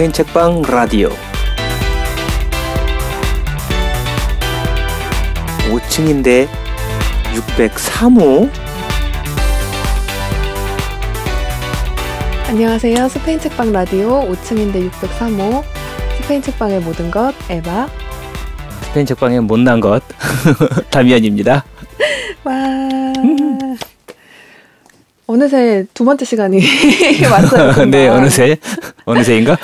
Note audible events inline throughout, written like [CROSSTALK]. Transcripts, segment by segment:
스페인 책방 라디오 5층인데 603호 안녕하세요. 스페인 책방 라디오 5층인데 603호 스페인 책방의 모든 것 에바 스페인 책방의 못난 것 [LAUGHS] 다미안입니다. 와 어느새 두 번째 시간이 [LAUGHS] 왔어요. [LAUGHS] 네 어느새 어느새인가?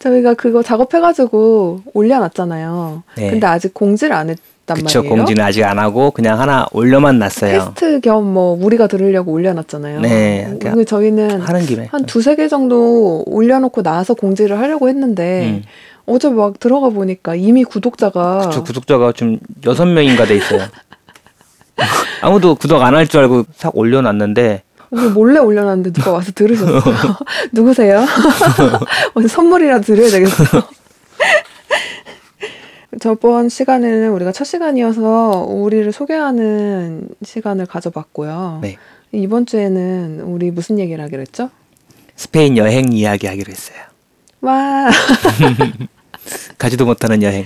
저희가 그거 작업해가지고 올려놨잖아요. 네. 근데 아직 공지를 안 했단 그쵸 말이에요. 공지는 아직 안 하고 그냥 하나 올려만 놨어요. 테스트 겸 뭐 우리가 들으려고 올려놨잖아요. 네, 근데 저희는 하는 김에 한 두세 개 정도 올려놓고 나서 공지를 하려고 했는데 음. 어제 막 들어가 보니까 이미 구독자가 저 구독자가 지금 여섯 명인가 돼 있어요. [LAUGHS] 아무도 구독 안 할 줄 알고 싹 올려놨는데 우리 몰래 올려놨는데 누가 [LAUGHS] 와서 들으셨어요. [LAUGHS] 누구세요? [LAUGHS] 오늘 선물이라 드려야 되겠어. 저번 시간에는 우리가 첫 시간이어서 우리를 소개하는 시간을 가져봤고요. 네. 이번 주에는 우리 무슨 얘기를 하기로 했죠? 스페인 여행 이야기 하기로 했어요. 와, 가지도 못하는 여행.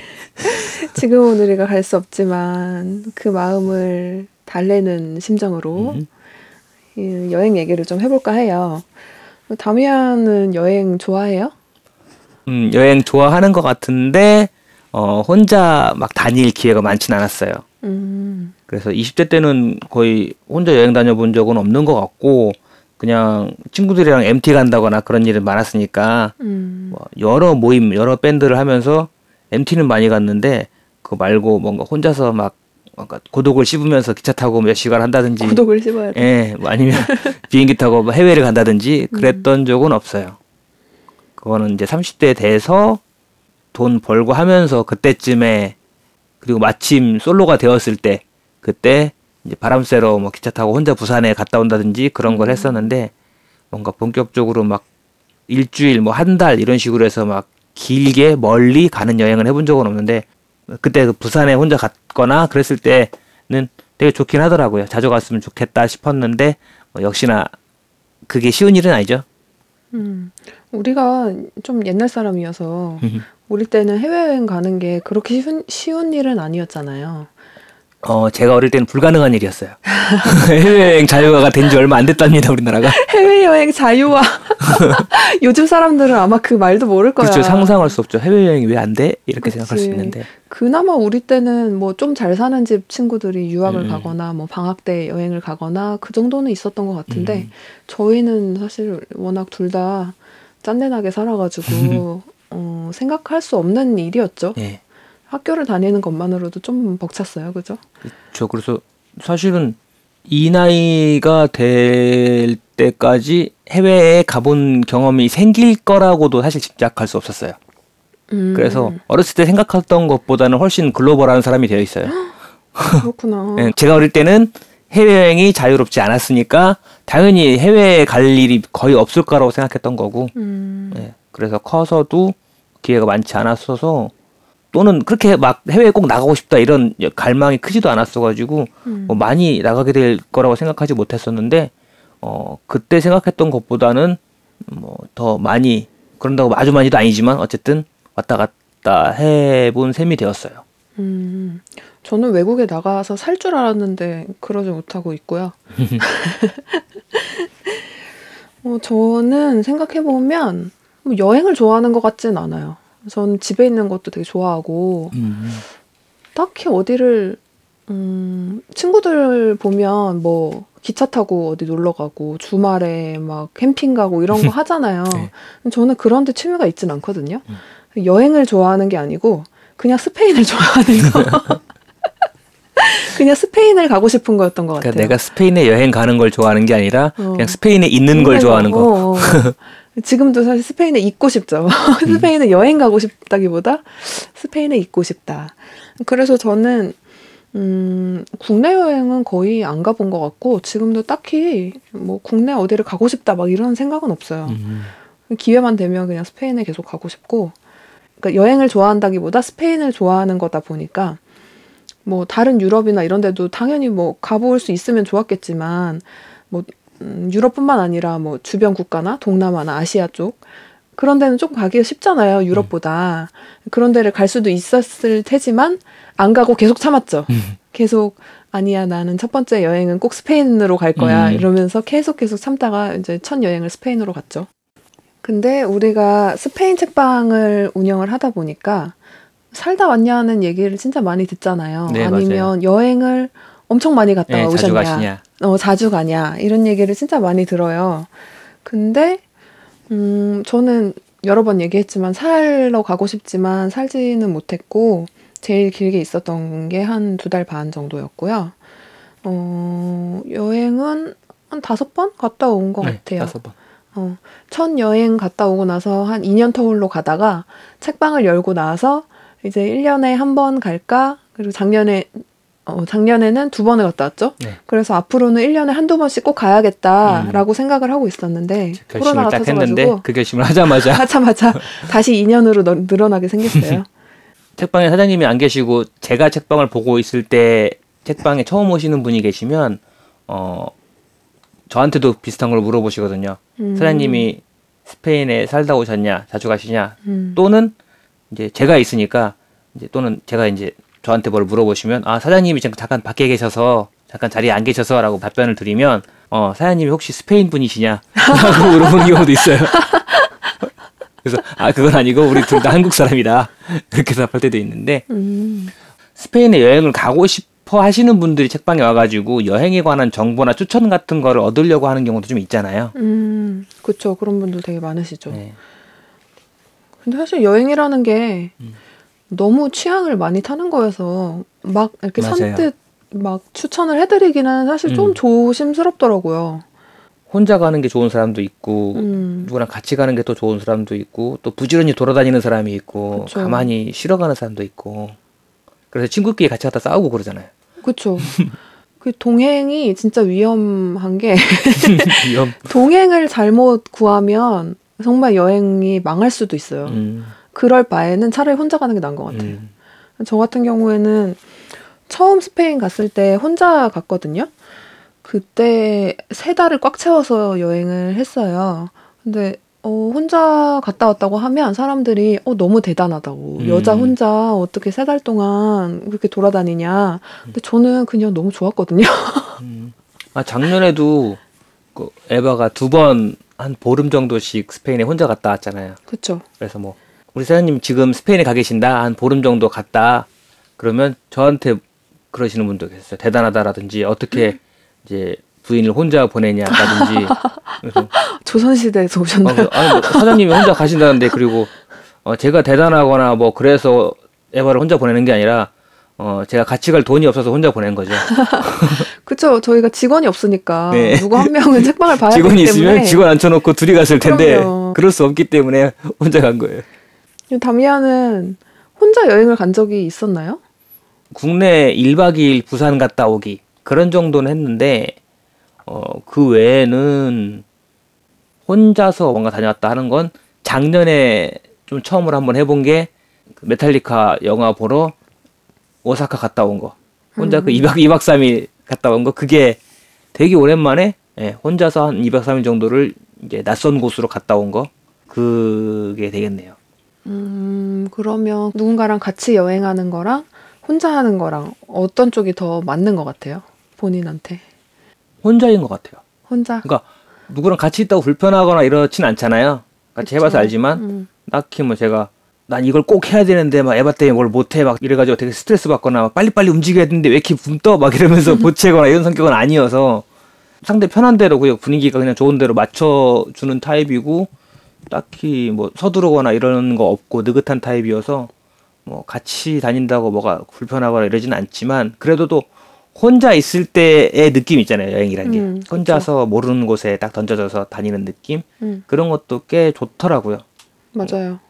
지금은 우리가 갈 수 없지만 그 마음을 달래는 심정으로 음. 이 여행 얘기를 좀 해볼까 해요. 다미안은 여행 좋아해요? 음, 여행 좋아하는 것 같은데 어, 혼자 막 다닐 기회가 많진 않았어요. 음, 그래서 20대 때는 거의 혼자 여행 다녀본 적은 없는 것 같고 그냥 친구들이랑 MT 간다거나 그런 일은 많았으니까 음, 뭐 여러 모임, 여러 밴드를 하면서 MT는 많이 갔는데 그거 말고 뭔가 혼자서 막 뭔가 고독을 씹으면서 기차 타고 몇 시간 한다든지 고독을 씹어야 돼. 예, 뭐 아니면 [LAUGHS] 비행기 타고 뭐 해외를 간다든지 그랬던 적은 없어요. 그거는 이제 30대 돼서 돈 벌고 하면서 그때쯤에 그리고 마침 솔로가 되었을 때 그때 이제 바람 쐬러 뭐 기차 타고 혼자 부산에 갔다 온다든지 그런 걸 했었는데 뭔가 본격적으로 막 일주일 뭐 한 달 이런 식으로 해서 막 길게 멀리 가는 여행을 해본 적은 없는데 그때 그 부산에 혼자 갔거나 그랬을 때는 되게 좋긴 하더라고요. 자주 갔으면 좋겠다 싶었는데 뭐 역시나 그게 쉬운 일은 아니죠. 음, 우리가 좀 옛날 사람이어서 우리 때는 해외여행 가는 게 그렇게 쉬운, 쉬운 일은 아니었잖아요. 어 제가 어릴 때는 불가능한 일이었어요. [LAUGHS] 해외여행 자유화가 된 지 얼마 안 됐답니다 우리나라가. 해외여행 자유화. [LAUGHS] 요즘 사람들은 아마 그 말도 모를 거야. 그렇죠 상상할 수 없죠. 해외여행이 왜 안 돼? 이렇게 생각할 수 그치. 있는데 그나마 우리 때는 뭐 좀 잘 사는 집 친구들이 유학을 음. 가거나 뭐 방학 때 여행을 가거나 그 정도는 있었던 것 같은데 음. 저희는 사실 워낙 둘 다 짠내나게 살아가지고 [LAUGHS] 어, 생각할 수 없는 일이었죠. 예. 학교를 다니는 것만으로도 좀 벅찼어요, 그죠? 저 그래서 사실은 이 나이가 될 때까지 해외에 가본 경험이 생길 거라고도 사실 짐작할 수 없었어요. 음, 그래서 어렸을 때 생각했던 것보다는 훨씬 글로벌한 사람이 되어 있어요. 그렇구나. 예, [LAUGHS] 제가 어릴 때는 해외여행이 자유롭지 않았으니까 당연히 해외에 갈 일이 거의 없을 거라고 생각했던 거고 음, 예, 그래서 커서도 기회가 많지 않았어서 또는 그렇게 막 해외에 꼭 나가고 싶다 이런 갈망이 크지도 않았어가지고 음. 뭐 많이 나가게 될 거라고 생각하지 못했었는데 어 그때 생각했던 것보다는 뭐 더 많이 그런다고 아주 많이도 아니지만 어쨌든 왔다 갔다 해본 셈이 되었어요. 음, 저는 외국에 나가서 살 줄 알았는데 그러지 못하고 있고요. [LAUGHS] [LAUGHS] 어, 저는 생각해 보면 뭐 여행을 좋아하는 것 같진 않아요. 전 집에 있는 것도 되게 좋아하고 딱히 어디를 음, 친구들 보면 뭐 기차 타고 어디 놀러 가고 주말에 막 캠핑 가고 이런 거 [LAUGHS] 하잖아요. 네. 저는 그런 데 취미가 있진 않거든요. 여행을 좋아하는 게 아니고 그냥 스페인을 [LAUGHS] 좋아하는 거. 그냥 스페인을 가고 싶은 거였던 것 같아요. 그러니까 내가 스페인에 여행 가는 걸 좋아하는 게 아니라 어. 그냥 스페인에 있는 걸 좋아하는 거. 어, 어. [LAUGHS] 지금도 사실 스페인에 있고 싶죠. [LAUGHS] 스페인에 여행 가고 싶다기보다 스페인에 있고 싶다. 그래서 저는 음, 국내 여행은 거의 안 가본 것 같고 지금도 딱히 뭐 국내 어디를 가고 싶다 막 이런 생각은 없어요. 음. 기회만 되면 그냥 스페인에 계속 가고 싶고 그러니까 여행을 좋아한다기보다 스페인을 좋아하는 거다 보니까 뭐 다른 유럽이나 이런 데도 당연히 뭐 가볼 수 있으면 좋았겠지만 뭐 음, 유럽뿐만 아니라 뭐 주변 국가나 동남아나 아시아 쪽 그런 데는 조금 가기가 쉽잖아요. 유럽보다. 그런 데를 갈 수도 있었을 테지만 안 가고 계속 참았죠. 음. 계속 아니야 나는 첫 번째 여행은 꼭 스페인으로 갈 거야 음. 이러면서 계속 계속 참다가 이제 첫 여행을 스페인으로 갔죠. 근데 우리가 스페인 책방을 운영을 하다 보니까 살다 왔냐는 얘기를 진짜 많이 듣잖아요. 네, 아니면 여행을 엄청 많이 갔다 네, 자주 오셨냐, 가시냐. 어, 자주 가냐 이런 얘기를 진짜 많이 들어요. 근데 음, 저는 여러 번 얘기했지만 살러 가고 싶지만 살지는 못했고 제일 길게 있었던 게 한 두 달 반 정도였고요. 어, 여행은 한 다섯 번 갔다 온것 네, 같아요. 다섯 번. 어, 첫 여행 갔다 오고 나서 한 2년 터울로 가다가 책방을 열고 나서 이제 1년에 한 번 갈까? 그리고 작년에 어, 작년에는 두 번을 갔다 왔죠. 네. 그래서 앞으로는 1년에 한두 번씩 꼭 가야겠다라고 생각을 하고 있었는데 음. 결심을 코로나가 딱 했는데 터져가지고 그 결심을 하자마자 [LAUGHS] 하자마자 다시 2년으로 너- 늘어나게 생겼어요. [LAUGHS] 책방에 사장님이 안 계시고 제가 책방을 보고 있을 때 책방에 처음 오시는 분이 계시면 어 저한테도 비슷한 걸 물어보시거든요. 음. 사장님이 스페인에 살다 오셨냐, 자주 가시냐, 음. 또는 이제 제가 있으니까 이제 또는 제가 이제 저한테 뭘 물어보시면 아 사장님이 지금 잠깐 밖에 계셔서 잠깐 자리에 안 계셔서라고 답변을 드리면 어 사장님이 혹시 스페인 분이시냐라고 물어보는 경우도 있어요. [LAUGHS] 그래서 아 그건 아니고 우리 둘 다 한국 사람이다 그렇게 답할 때도 있는데 음. 스페인에 여행을 가고 싶어 하시는 분들이 책방에 와가지고 여행에 관한 정보나 추천 같은 거를 얻으려고 하는 경우도 좀 있잖아요. 음, 그쵸. 그런 분들 되게 많으시죠. 네. 근데 사실 여행이라는 게 음. 너무 취향을 많이 타는 거여서 막 이렇게 맞아요. 선뜻 막 추천을 해드리기는 사실 좀 음. 조심스럽더라고요. 혼자 가는 게 좋은 사람도 있고 음, 누구랑 같이 가는 게 또 좋은 사람도 있고 또 부지런히 돌아다니는 사람이 있고 그쵸. 가만히 쉬러 가는 사람도 있고 그래서 친구끼리 같이 갔다 싸우고 그러잖아요. 그쵸. [LAUGHS] 그 동행이 진짜 위험한 게 [LAUGHS] 위험. 동행을 잘못 구하면 정말 여행이 망할 수도 있어요. 음, 그럴 바에는 차라리 혼자 가는 게 나은 것 같아요. 음. 저 같은 경우에는 처음 스페인 갔을 때 혼자 갔거든요. 그때 세 달을 꽉 채워서 여행을 했어요. 근데 어, 혼자 갔다 왔다고 하면 사람들이 어, 너무 대단하다고. 음. 여자 혼자 어떻게 세 달 동안 그렇게 돌아다니냐. 근데 저는 그냥 너무 좋았거든요. [LAUGHS] 음. 아 작년에도 그 에바가 두 번 한 보름 정도씩 스페인에 혼자 갔다 왔잖아요. 그쵸. 그래서 뭐 우리 사장님 지금 스페인에 가 계신다 한 보름 정도 갔다 그러면 저한테 그러시는 분도 계셨어요. 대단하다라든지 어떻게 이제 부인을 혼자 보내냐라든지 그래서 [LAUGHS] 조선시대에서 어, 오셨나요? 그- 아니, 뭐 사장님이 혼자 가신다는데 그리고 어, 제가 대단하거나 뭐 그래서 에바를 혼자 보내는 게 아니라 어, 제가 같이 갈 돈이 없어서 혼자 보낸 거죠. [LAUGHS] 그쵸. 저희가 직원이 없으니까 네. 누구 한 명은 책방을 봐야 직원이 되기 때문에. 있으면 직원 앉혀놓고 둘이 갔을 텐데 그럼요. 그럴 수 없기 때문에 혼자 간 거예요. 담이아는 혼자 여행을 간 적이 있었나요? 국내 1박 2일 부산 갔다 오기 그런 정도는 했는데 어, 그 외에는 혼자서 뭔가 다녀왔다 하는 건 작년에 좀 처음으로 한번 해본 게 그 메탈리카 영화 보러 오사카 갔다 온 거. 혼자 그 2박 2박 3일 갔다 온 거 그게 되게 오랜만에 예, 혼자서 한 2박 3일 정도를 이제 낯선 곳으로 갔다 온 거. 그게 되겠네요. 음, 그러면 누군가랑 같이 여행하는 거랑 혼자 하는 거랑 어떤 쪽이 더 맞는 것 같아요? 본인한테. 혼자인 것 같아요. 혼자. 그러니까 누구랑 같이 있다고 불편하거나 이렇진 않잖아요. 같이 그쵸. 해봐서 알지만 음, 딱히 뭐 제가 난 이걸 꼭 해야 되는데 막 에바 때문에 뭘 못해 막 이래가지고 되게 스트레스 받거나 막 빨리빨리 움직여야 되는데 왜 이렇게 붕떠 막 이러면서 [LAUGHS] 보채거나 이런 성격은 아니어서 상대 편한 대로 그냥 분위기가 그냥 좋은 대로 맞춰주는 타입이고 딱히 뭐 서두르거나 이러는 거 없고 느긋한 타입이어서 뭐 같이 다닌다고 뭐가 불편하거나 이러진 않지만 그래도 또 혼자 있을 때의 느낌 있잖아요 여행이란 게 음. 혼자서 모르는 곳에 딱 던져져서 다니는 느낌 음, 그런 것도 꽤 좋더라고요. 맞아요.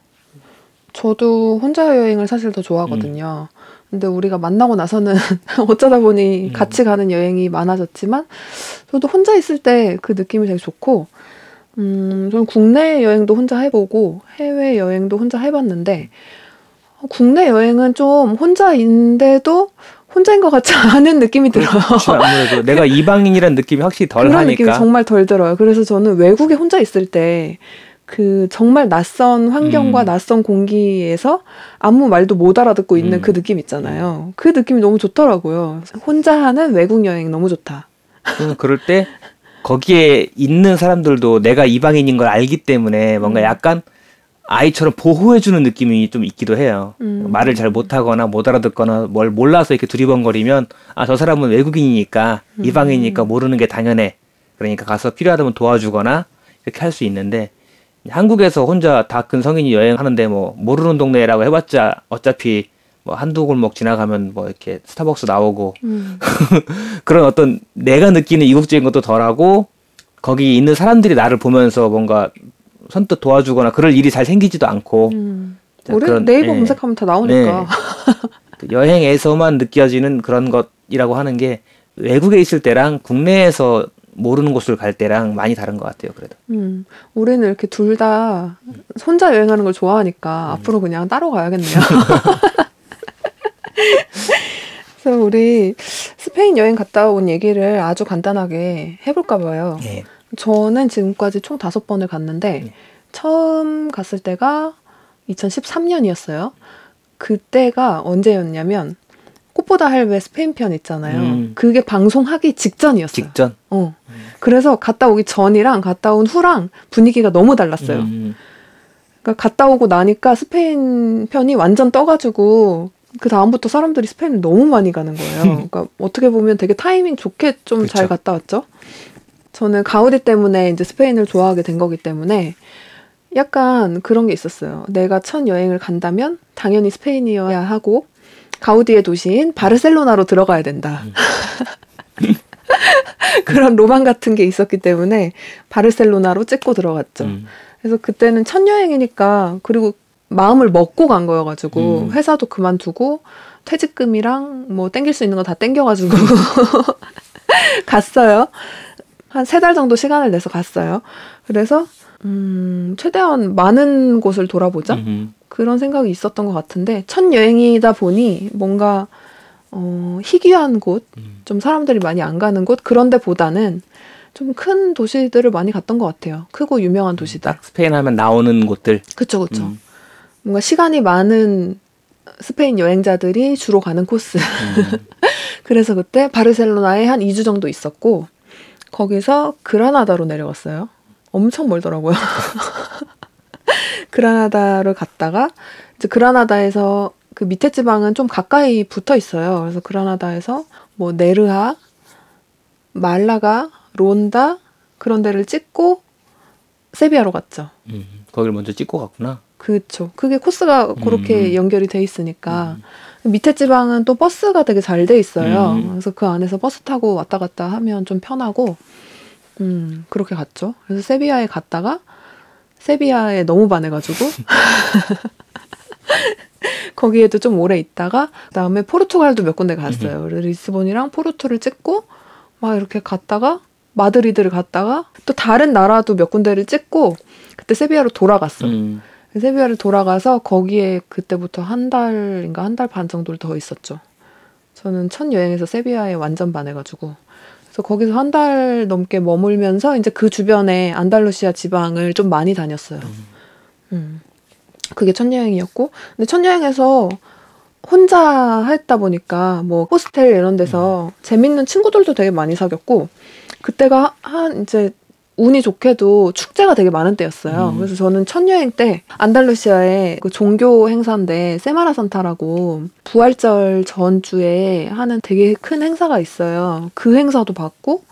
저도 혼자 여행을 사실 더 좋아하거든요. 근데 우리가 만나고 나서는 [LAUGHS] 어쩌다 보니 음. 같이 가는 여행이 많아졌지만 저도 혼자 있을 때 그 느낌이 되게 좋고 음, 저는 국내 여행도 혼자 해보고 해외 여행도 혼자 해봤는데 어, 국내 여행은 좀 혼자인데도 혼자인 것 같지 [LAUGHS] 않은 느낌이 들어요. 그렇죠. 아무래도 내가 이방인이란 느낌이 확실히 덜 그런 느낌이. 정말 덜 들어요. 그래서 저는 외국에 혼자 있을 때 그 정말 낯선 환경과 음. 낯선 공기에서 아무 말도 못 알아듣고 있는 음. 그 느낌 있잖아요. 그 느낌이 너무 좋더라고요. 혼자 하는 외국 여행 너무 좋다. 그럴 때 거기에 있는 사람들도 내가 이방인인 걸 알기 때문에 뭔가 음. 약간 아이처럼 보호해주는 느낌이 좀 있기도 해요. 음. 말을 잘 못하거나 못 알아듣거나 뭘 몰라서 이렇게 두리번거리면 아 저 사람은 외국인이니까 음. 이방인이니까 모르는 게 당연해. 그러니까 가서 필요하다면 도와주거나 이렇게 할 수 있는데 한국에서 혼자 다 큰 성인이 여행하는데 뭐 모르는 동네라고 해봤자 어차피 뭐 한두 골목 지나가면 뭐 이렇게 스타벅스 나오고 음. [LAUGHS] 그런 어떤 내가 느끼는 이국적인 것도 덜하고 거기 있는 사람들이 나를 보면서 뭔가 선뜻 도와주거나 그럴 일이 잘 생기지도 않고 음. 자, 우리 그런- 네이버 예. 검색하면 다 나오니까. [LAUGHS] 그 여행에서만 느껴지는 그런 것이라고 하는 게 외국에 있을 때랑 국내에서 모르는 곳을 갈 때랑 많이 다른 것 같아요. 그래도 음. 우리는 이렇게 둘 다 혼자 여행하는 걸 좋아하니까 앞으로 그냥 따로 가야겠네요. [LAUGHS] [LAUGHS] 그래서 우리 스페인 여행 갔다 온 얘기를 아주 간단하게 해볼까 봐요. 예. 저는 지금까지 총 다섯 번을 갔는데 네. 처음 갔을 때가 2013년이었어요. 그때가 언제였냐면 꽃보다 할배 스페인 편 있잖아요. 음. 그게 방송하기 직전이었어요. 직전 어. 그래서 갔다 오기 전이랑 갔다 온 후랑 분위기가 너무 달랐어요. 음, 그러니까 갔다 오고 나니까 스페인 편이 완전 떠가지고 그 다음부터 사람들이 스페인을 너무 많이 가는 거예요. 그러니까 어떻게 보면 되게 타이밍 좋게 좀 잘. 갔다 왔죠. 저는 가우디 때문에 이제 스페인을 좋아하게 된 거기 때문에 약간 그런 게 있었어요. 내가 첫 여행을 간다면 당연히 스페인이어야 하고 가우디의 도시인 바르셀로나로 들어가야 된다. [LAUGHS] 그런 로망 같은 게 있었기 때문에 바르셀로나로 찍고 들어갔죠. 음. 그래서 그때는 첫 여행이니까 그리고 마음을 먹고 간 거여가지고 음. 회사도 그만두고 퇴직금이랑 뭐 땡길 수 있는 거 다 땡겨가지고 [LAUGHS] 갔어요. 한 세 달 정도 시간을 내서 갔어요. 그래서 음, 최대한 많은 곳을 돌아보자 음. 그런 생각이 있었던 것 같은데 첫 여행이다 보니 뭔가 어, 희귀한 곳, 음. 좀 사람들이 많이 안 가는 곳 그런 데보다는 좀 큰 도시들을 많이 갔던 것 같아요. 크고 유명한 도시들. 딱 스페인 하면 나오는 곳들 그쵸, 그쵸. 음. 뭔가 시간이 많은 스페인 여행자들이 주로 가는 코스. 음. [LAUGHS] 그래서 그때 바르셀로나에 한 2주 정도 있었고, 거기서 그라나다로 내려갔어요. 엄청 멀더라고요. [LAUGHS] 그라나다를 갔다가, 이제 그라나다에서 그 밑에 지방은 좀 가까이 붙어 있어요. 그래서 그라나다에서 뭐 네르하, 말라가, 론다, 그런 데를 찍고 세비야로 갔죠. 음. 거기를 먼저 찍고 갔구나. 그렇죠. 그게 코스가 그렇게 음. 연결이 돼 있으니까 밑에 지방은 또 버스가 되게 잘 돼 있어요. 음. 그래서 그 안에서 버스 타고 왔다 갔다 하면 좀 편하고 음 그렇게 갔죠. 그래서 세비야에 갔다가 세비야에 너무 반해가지고 [LAUGHS] 거기에도 좀 오래 있다가 그다음에 포르투갈도 몇 군데 갔어요. 리스본이랑 포르투를 찍고 막 이렇게 갔다가 마드리드를 갔다가 또 다른 나라도 몇 군데를 찍고 그때 세비야로 돌아갔어. 음. 세비야를 돌아가서 거기에 그때부터 한 달인가 한 달 반 정도를 더 있었죠. 저는 첫 여행에서 세비야에 완전 반해가지고 그래서 거기서 한 달 넘게 머물면서 이제 그 주변에 안달루시아 지방을 좀 많이 다녔어요. 음. 그게 첫 여행이었고 근데 첫 여행에서 혼자 했다 보니까 뭐 호스텔 이런 데서 재밌는 친구들도 되게 많이 사귀었고 그때가 한 이제 운이 좋게도 축제가 되게 많은 때였어요. 음. 그래서 저는 첫 여행 때 안달루시아의 그 종교 행사인데 Semana Santa라고 부활절 전주에 하는 되게 큰 행사가 있어요. 그 행사도 봤고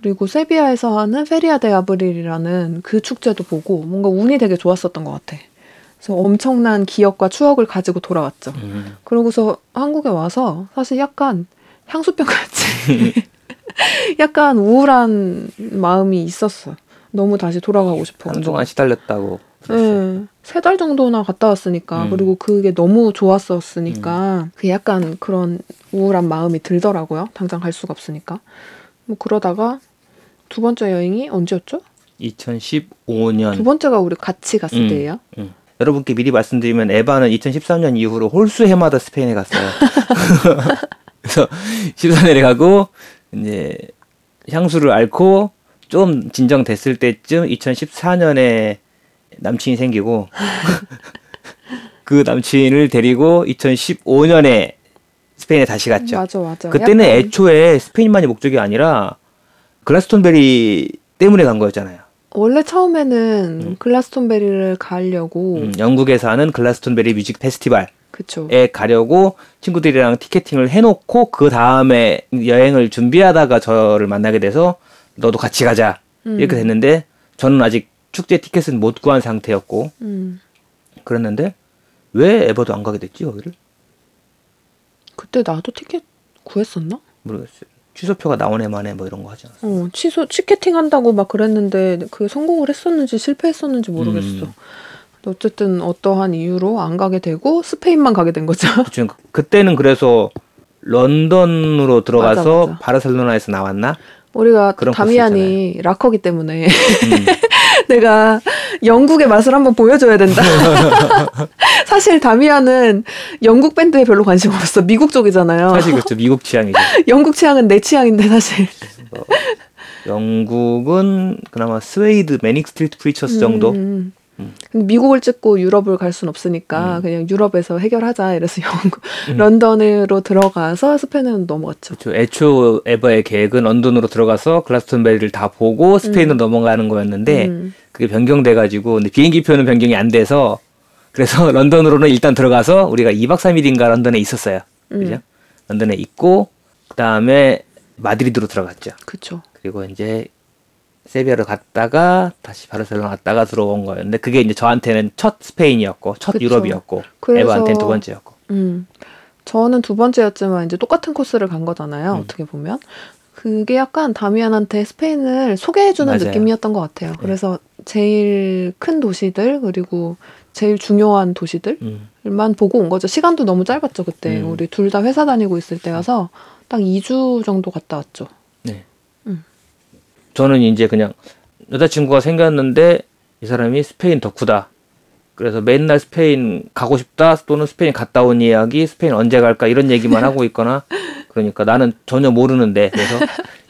그리고 세비야에서 하는 Feria de Abril이라는 그 축제도 보고 뭔가 운이 되게 좋았었던 것 같아. 그래서 엄청난 기억과 추억을 가지고 돌아왔죠. 음. 그러고서 한국에 와서 사실 약간 향수병 같이 [LAUGHS] 약간 우울한 마음이 있었어. 너무 다시 돌아가고 싶어. 한동안 시달렸다고. 네, 세 달 정도나 갔다 왔으니까 음. 그리고 그게 너무 좋았었으니까 그 약간 그런 우울한 마음이 들더라고요. 당장 갈 수가 없으니까. 뭐 그러다가 두 번째 여행이 언제였죠? 2015년 두 번째가 우리 같이 갔을 음. 때예요. 음. 여러분께 미리 말씀드리면 에바는 2013년 이후로 홀수 해마다 스페인에 갔어요. [LAUGHS] [LAUGHS] 그래서 14년에 가고 이제 향수를 앓고 좀 진정됐을 때쯤 2014년에 남친이 생기고 [LAUGHS] 그 남친을 데리고 2015년에 스페인에 다시 갔죠. 맞아, 맞아. 그때는 약간- 애초에 스페인만이 목적이 아니라 글라스톤베리 때문에 간 거였잖아요. 원래 처음에는 음. 글라스톤베리를 가려고 음, 영국에서 하는 글라스톤베리 뮤직 페스티벌에 그쵸. 가려고 친구들이랑 티켓팅을 해놓고 그 다음에 여행을 준비하다가 저를 만나게 돼서 너도 같이 가자 음. 이렇게 됐는데 저는 아직 축제 티켓은 못 구한 상태였고 음. 그랬는데 왜 에버도 안 가게 됐지 거기를 그때 나도 티켓 구했었나? 모르겠어요. 취소표가 나오네 마네 뭐 이런 거 하지 않았어. 어, 취소 티켓팅 한다고 막 그랬는데 그 성공을 했었는지 실패했었는지 모르겠어. 음. 어쨌든 어떠한 이유로 안 가게 되고 스페인만 가게 된 거죠. [LAUGHS] 그쵸. 그때는 그래서 런던으로 들어가서 맞아, 맞아. 바르셀로나에서 나왔나? 우리가 다미안이 락커기 때문에 음. [LAUGHS] 내가 영국의 맛을 한번 보여줘야 된다. [LAUGHS] 사실 다미안은 영국 밴드에 별로 관심 없어. 미국 쪽이잖아요. 사실 그렇죠. 미국 취향이죠. 영국 취향은 내 취향인데 사실. 영국은 그나마 스웨이드 매닉 스트리트 프리처스 정도. 음, 음. 미국을 찍고 유럽을 갈 순 없으니까 음. 그냥 유럽에서 해결하자 이래서 [LAUGHS] 영국 음. 런던으로 들어가서 스페인은 넘어갔죠. 그렇죠. 애초 에버의 계획은 런던으로 들어가서 글라스톤베리를 다 보고 스페인으로 넘어가는 거였는데 음. 그게 변경돼 가지고 근데 비행기 표는 변경이 안 돼서 그래서 [LAUGHS] 런던으로는 일단 들어가서 우리가 2박 3일인가 런던에 있었어요. 그죠? 음. 런던에 있고 그다음에 마드리드로 들어갔죠. 그쵸. 그리고 이제 세비야를 갔다가 다시 바르셀로나 갔다가 들어온 거였는데 그게 이제 저한테는 첫 스페인이었고 첫 그쵸. 유럽이었고 에바한테는 두 번째였고 음. 저는 두 번째였지만 이제 똑같은 코스를 간 거잖아요. 음. 어떻게 보면. 그게 약간 다미안한테 스페인을 소개해주는 맞아요. 느낌이었던 것 같아요. 네. 그래서 제일 큰 도시들 그리고 제일 중요한 도시들만 음. 보고 온 거죠. 시간도 너무 짧았죠 그때. 음. 우리 둘 다 회사 다니고 있을 때여서 딱 2주 정도 갔다 왔죠. 네. 음. 저는 이제 그냥 여자친구가 생겼는데 이 사람이 스페인 덕후다. 그래서 맨날 스페인 가고 싶다 또는 스페인 갔다 온 이야기 스페인 언제 갈까 이런 얘기만 하고 있거나 그러니까 나는 전혀 모르는데 그래서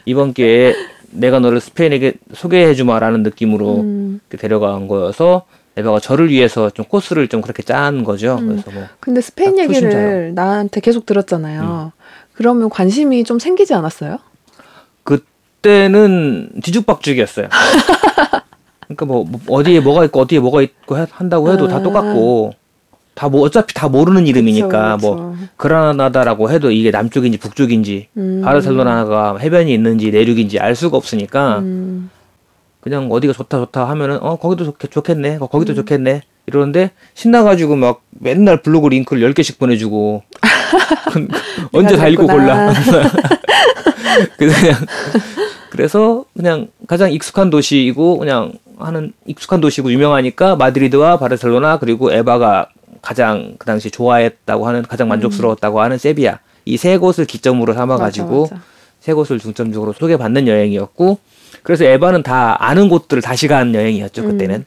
이번 기회에 내가 너를 스페인에게 소개해 주마라는 느낌으로 음. 데려간 거여서 에바가 저를 위해서 좀 코스를 좀 그렇게 짠 거죠. 음. 그래서 뭐 근데 스페인 딱 얘기를 초심자요. 나한테 계속 들었잖아요. 그러면 관심이 좀 생기지 않았어요? 그때는 뒤죽박죽이었어요. [LAUGHS] 그러니까 뭐, 뭐 어디에 뭐가 있고 어디에 뭐가 있고 해- 한다고 해도 다 아. 똑같고 다 뭐 어차피 다 모르는 이름이니까 그쵸, 뭐 그쵸. 그라나다라고 해도 이게 남쪽인지 북쪽인지 음. 바르셀로나가 해변이 있는지 내륙인지 알 수가 없으니까 음. 그냥 어디가 좋다 좋다 하면은 어 거기도 좋, 좋겠네 어, 거기도 음. 좋겠네 이러는데 신나가지고 막 맨날 블로그 링크를 10개씩 보내주고 그- [LAUGHS] [LAUGHS] 언제 다 읽고. 골라 [LAUGHS] 그냥 그래서 그냥 가장 익숙한 도시이고 그냥 하는 익숙한 도시고 유명하니까 마드리드와 바르셀로나 그리고 에바가 가장 그 당시 좋아했다고 하는 가장 만족스러웠다고 하는 세비야 이 세 곳을 기점으로 삼아 가지고 맞아, 맞아. 세 곳을 중점적으로 소개받는 여행이었고 그래서 에바는 다 아는 곳들을 다시 간 여행이었죠 그때는 음.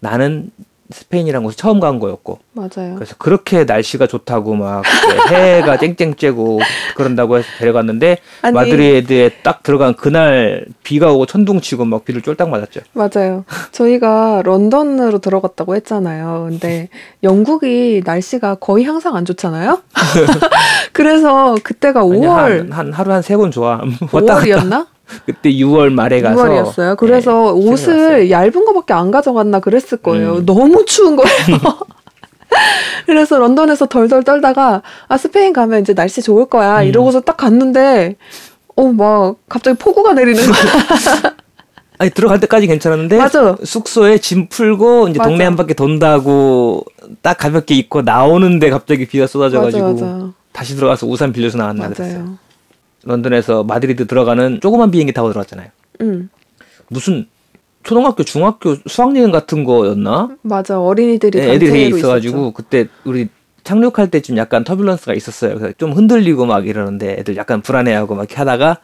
나는 스페인이라는 곳을 처음 간 거였고 맞아요. 그래서 그렇게 날씨가 좋다고 막 [LAUGHS] 해가 쨍쨍 쬐고 그런다고 해서 데려갔는데 아니. 마드리드에 딱 들어간 그날 비가 오고 천둥 치고 막 비를 쫄딱 맞았죠. 맞아요. 저희가 런던으로 들어갔다고 했잖아요. 근데 영국이 날씨가 거의 항상 안 좋잖아요. [LAUGHS] [LAUGHS] 그래서 그때가 아니, 5월, 한, 한 하루 한 세 번 좋아. 왔다 갔다. 5월이었나? 그때 6월 말에 가서 6월이었어요. 그래서 네, 옷을 생각났어요. 얇은 거밖에 안 가져갔나 그랬을 거예요. 음. 너무 추운 거예요. [LAUGHS] 그래서 런던에서 덜덜 떨다가 아 스페인 가면 이제 날씨 좋을 거야 음. 이러고서 딱 갔는데 어 막 갑자기 폭우가 내리는 거야. [LAUGHS] 아니 들어갈 때까지 괜찮았는데 맞아. 숙소에 짐 풀고 이제 맞아. 동네 한 바퀴 돈다고 딱 가볍게 입고 나오는데 갑자기 비가 쏟아져 가지고 맞아 맞아 다시 들어가서 우산 빌려서 나왔나 그랬어요. 런던에서 마드리드 들어가는 조그만 비행기 타고 들어갔잖아요. 응 무슨 초등학교, 중학교 수학여행 같은 거였나? 맞아 어린이들이 네, 애들이 있어가지고 있었죠. 그때 우리 착륙할 때쯤 약간 터뷸런스가 있었어요. 그래서 좀 흔들리고 막 이러는데 애들 약간 불안해하고 막 하다가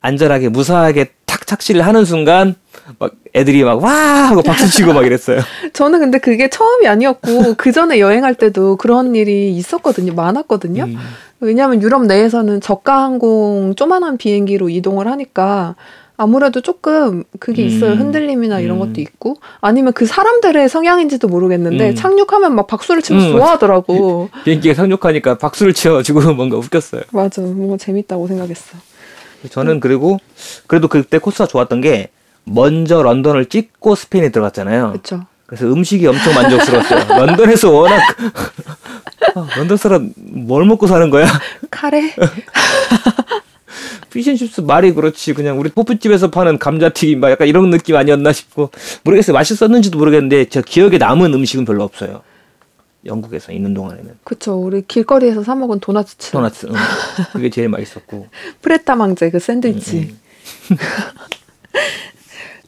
안전하게 무사하게 탁 착시를 하는 순간 막 애들이 막 와 하고 박수 치고 막 이랬어요. [LAUGHS] 저는 근데 그게 처음이 아니었고 그 전에 여행할 때도 그런 일이 있었거든요. 많았거든요. 음. 왜냐하면 유럽 내에서는 저가 항공 조만한 비행기로 이동을 하니까 아무래도 조금 그게 있어요. 음. 흔들림이나 이런 음. 것도 있고 아니면 그 사람들의 성향인지도 모르겠는데 음. 착륙하면 막 박수를 치면서 음. 좋아하더라고. 비행기가 상륙하니까 박수를 치어주고 [LAUGHS] 뭔가 웃겼어요. 맞아, 뭔가 재밌다고 생각했어. 저는 그리고 그래도 그때 코스가 좋았던 게 먼저 런던을 찍고 스페인에 들어갔잖아요. 그렇죠. 그래서 음식이 엄청 만족스러웠어요. [LAUGHS] 런던에서 워낙 아, 런던 사람 뭘 먹고 사는 거야? 카레? [LAUGHS] fish and chips 말이 그렇지 그냥 우리 호프집에서 파는 감자튀김 막 약간 이런 느낌 아니었나 싶고 모르겠어요. 맛있었는지도 모르겠는데 제 기억에 남은 음식은 별로 없어요. 영국에서 있는 동안에는 그쵸. 우리 길거리에서 사 먹은 도나츠. 도나츠 응. 그게 제일 맛있었고 [LAUGHS] Pret A Manger 그 샌드위치. 음,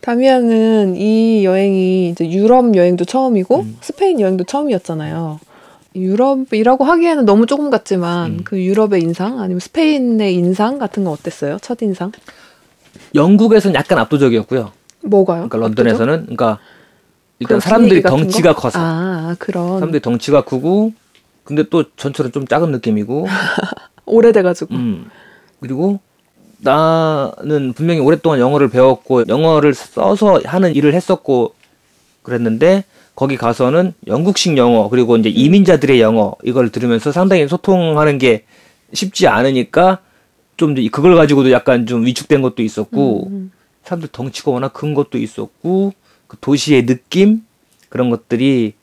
다미아는 이 여행이 이제 유럽 여행도 처음이고 음. 스페인 여행도 처음이었잖아요. 유럽이라고 하기에는 너무 조금 같지만 음. 그 유럽의 인상 아니면 스페인의 인상 같은 건 어땠어요? 첫 인상? 영국에서는 약간 압도적이었고요. 뭐가요? 그러니까 런던에서는 그러니까 일단 그런 사람들이 덩치가 거? 커서 아 그런 사람들이 덩치가 크고 근데 또 전처럼 좀 작은 느낌이고 [LAUGHS] 오래돼가지고 음 그리고 나는 분명히 오랫동안 영어를 배웠고 영어를 써서 하는 일을 했었고 그랬는데 거기 가서는 영국식 영어 그리고 이제 이민자들의 영어 이걸 들으면서 상당히 소통하는 게 쉽지 않으니까 좀 그걸 가지고도 약간 좀 위축된 것도 있었고 음, 사람들 덩치가 워낙 큰 것도 있었고 그 도시의 느낌 그런 것들이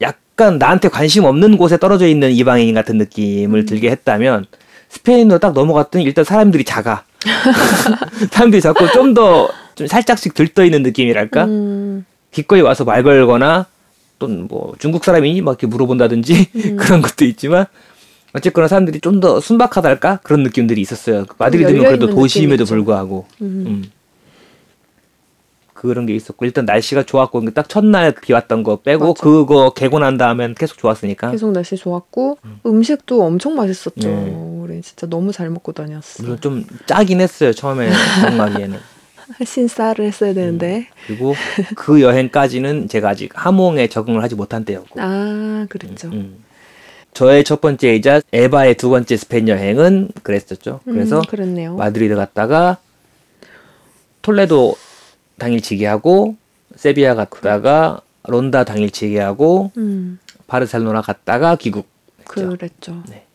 약간 나한테 관심 없는 곳에 떨어져 있는 이방인 같은 느낌을 들게 했다면 스페인으로 딱 넘어갔더니 일단 사람들이 작아 [LAUGHS] 사람들이 작고 좀더좀 살짝씩 들떠 있는 느낌이랄까 음, 기꺼이 와서 말 걸거나 또는 뭐 중국 사람이니 막 이렇게 물어본다든지 음. [LAUGHS] 그런 것도 있지만 어쨌거나 사람들이 좀 더 순박하달까 그런 느낌들이 있었어요 마드리드는 열려 그래도 도시임에도 느낌이 있죠. 불구하고 음. 음. 그런 게 있었고 일단 날씨가 좋았고 딱 첫날 비 왔던 거 빼고 맞아. 그거 개고 난 다음엔 계속 좋았으니까 계속 날씨 좋았고 음. 식도 엄청 맛있었죠. 네. 우리 진짜 너무 잘 먹고 다녔어. 물론 좀 짜긴 했어요 처음에 적응하기에는 [LAUGHS] 신사를 했어야 되는데 그리고 그 여행까지는 제가 아직 하몽에 적응을 하지 못한 때였고 아 그랬죠. 음. 저의 첫 번째이자 에바의 두 번째 스페인 여행은 그랬었죠 그래서 음, 그랬네요. 마드리드 갔다가 톨레도 당일치기 하고 세비야 갔다가 론다 당일치기 하고 음, 바르셀로나 갔다가 귀국. 그랬죠. 네.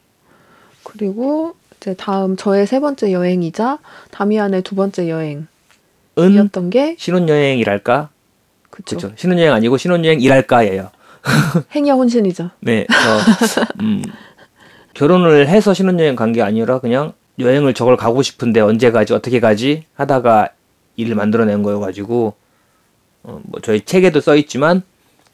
그리고 이제 다음 저의 세 번째 여행이자 다미안의 두 번째 여행 이었던 은게 신혼여행이랄까? 그렇죠. 신혼여행 아니고 신혼여행이랄까예요. [LAUGHS] 행여 혼신이죠. 네. 저, 음, 결혼을 해서 신혼여행 간 게 아니라 그냥 여행을 저걸 가고 싶은데 언제 가지 어떻게 가지 하다가 일을 만들어낸 거여가지고 어, 뭐 저희 책에도 써 있지만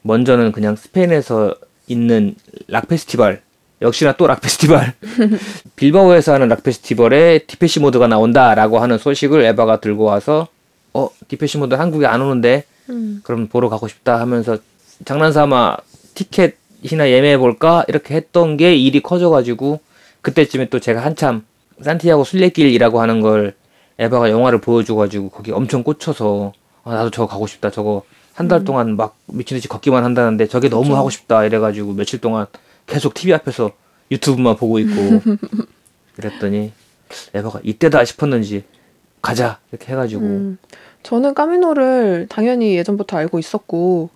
먼저는 그냥 스페인에서 있는 락 페스티벌 역시나 또 락 페스티벌 [LAUGHS] 빌바오에서 하는 락 페스티벌에 Depeche Mode가 나온다라고 하는 소식을 에바가 들고 와서 어 Depeche Mode 한국에 안 오는데 음, 그럼 보러 가고 싶다 하면서 장난삼아 티켓이나 예매해 볼까? 이렇게 했던 게 일이 커져가지고 그때쯤에 또 제가 한참 산티아고 순례길이라고 하는 걸 에바가 영화를 보여줘가지고 거기 엄청 꽂혀서 아, 나도 저거 가고 싶다 저거 한 달 동안 막 미친 듯이 걷기만 한다는데 저게 너무. 하고 싶다 이래가지고 며칠 동안 계속 TV 앞에서 유튜브만 보고 있고 [LAUGHS] 그랬더니 에바가 이때다 싶었는지 가자 이렇게 해가지고 음. 저는 까미노를 당연히 예전부터 알고 있었고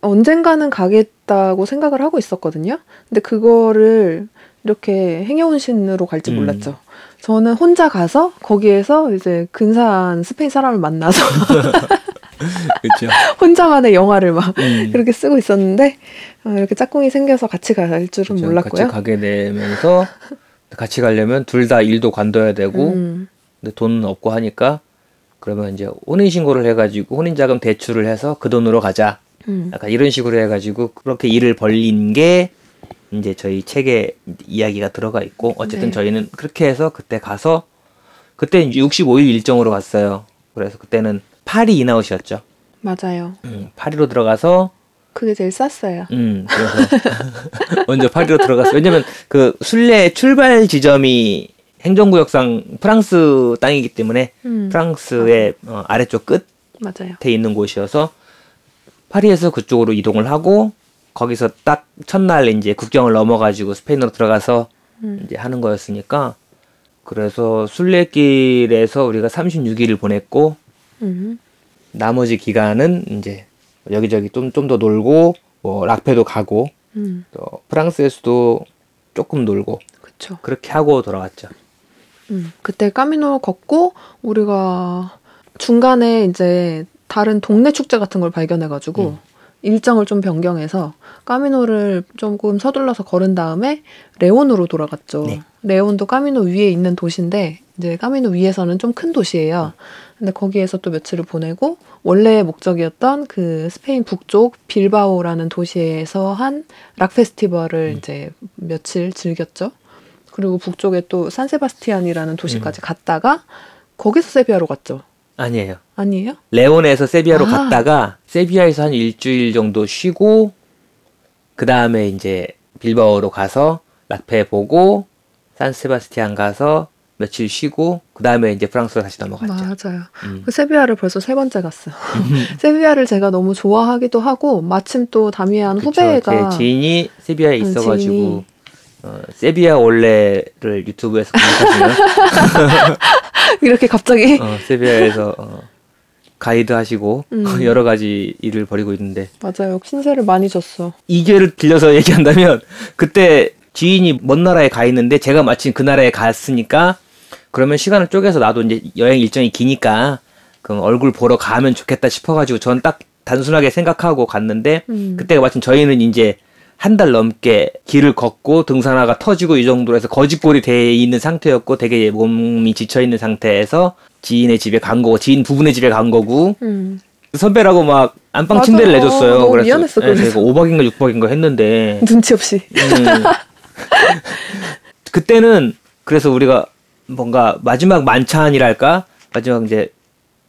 언젠가는 가겠다고 생각을 하고 있었거든요. 근데 그거를 이렇게 행여혼신으로 갈지 음. 몰랐죠. 저는 혼자 가서 거기에서 이제 근사한 스페인 사람을 만나서. [LAUGHS] [LAUGHS] 혼자만의 영화를 막 음. 그렇게 쓰고 있었는데 어, 이렇게 짝꿍이 생겨서 같이 갈 줄은 그렇죠. 몰랐고요. 같이 가게 되면서 같이 가려면 둘 다 일도 관둬야 되고 음, 근데 돈은 없고 하니까 그러면 이제 혼인 신고를 해가지고 혼인 자금 대출을 해서 그 돈으로 가자. 음. 약간 이런 식으로 해가지고 그렇게 일을 벌린 게 이제 저희 책에 이야기가 들어가 있고 어쨌든 네. 저희는 그렇게 해서 그때 가서 그때 65일 일정으로 갔어요. 그래서 그때는 파리 in out이었죠. 맞아요. 음, 파리로 들어가서 그게 제일 쌌어요. 음, 그래서 [LAUGHS] 먼저 파리로 들어갔어요. 왜냐면 그 순례 출발 지점이 행정구역상 프랑스 땅이기 때문에 음, 프랑스의 어, 아래쪽 끝에 맞아요. 있는 곳이어서 파리에서 그쪽으로 이동을 하고 거기서 딱 첫날 이제 국경을 넘어가지고 스페인으로 들어가서 음. 이제 하는 거였으니까 그래서 순례길에서 우리가 36일을 보냈고 음. 나머지 기간은 이제 여기저기 좀 좀 더 놀고 뭐 락페도 가고 음. 또 프랑스에서도 조금 놀고 그쵸. 그렇게 하고 돌아왔죠. 음. 그때 까미노 걷고 우리가 중간에 이제 다른 동네 축제 같은 걸 발견해가지고 음. 일정을 좀 변경해서 Camino를 조금 서둘러서 걸은 다음에 레온으로 돌아갔죠. 네. 레온도 Camino 위에 있는 도시인데 이제 Camino 위에서는 좀 큰 도시예요. 근데 거기에서 또 며칠을 보내고 원래의 목적이었던 그 스페인 북쪽 빌바오라는 도시에서 한 락 페스티벌을 음. 이제 며칠 즐겼죠. 그리고 북쪽에 또 산세바스티안이라는 도시까지 음. 갔다가 거기서 세비야로 갔죠. 아니에요. 아니에요? 레온에서 세비야로 아. 갔다가 세비야에서 한 일주일 정도 쉬고 그 다음에 이제 빌바오로 가서 락페 보고 산세바스티안 가서 며칠 쉬고 그 다음에 이제 프랑스로 다시 넘어갔죠. 맞아요. 음. 그 세비야를 벌써 세 번째 갔어요. [LAUGHS] 세비야를 제가 너무 좋아하기도 하고 마침 또 다미안. 후배가 제 지인이 세비야에 응, 있어가지고 지인이. 어, 세비야 원래를 유튜브에서 검색하시면 [LAUGHS] 이렇게 갑자기 어, 세비야에서 어, 가이드 하시고 음. [LAUGHS] 여러 가지 일을 벌이고 있는데 맞아요. 신세를 많이 줬어. 이 기회를 빌려서 [LAUGHS] 얘기한다면 그때 지인이 먼 나라에 가 있는데 제가 마침 그 나라에 갔으니까 그러면 시간을 쪼개서 나도 이제 여행 일정이 기니까 그럼 얼굴 보러 가면 좋겠다 싶어가지고 전 딱 단순하게 생각하고 갔는데 음. 그때가 마침 저희는 이제 한 달 넘게 길을 걷고 등산화가 터지고 이 정도로 해서 거짓골이 돼 있는 상태였고 되게 몸이 지쳐 있는 상태에서 지인의 집에 간 거고 지인 부부네 집에 간 거고 음. 선배라고 막 안방 맞아. 침대를 내줬어요. 너무 그래서 미안했어, 예, 그래서. 제가 5박인가 6박인가 했는데 [LAUGHS] 눈치 없이. 음. [LAUGHS] 그때는 그래서 우리가 뭔가 마지막 만찬이랄까 마지막 이제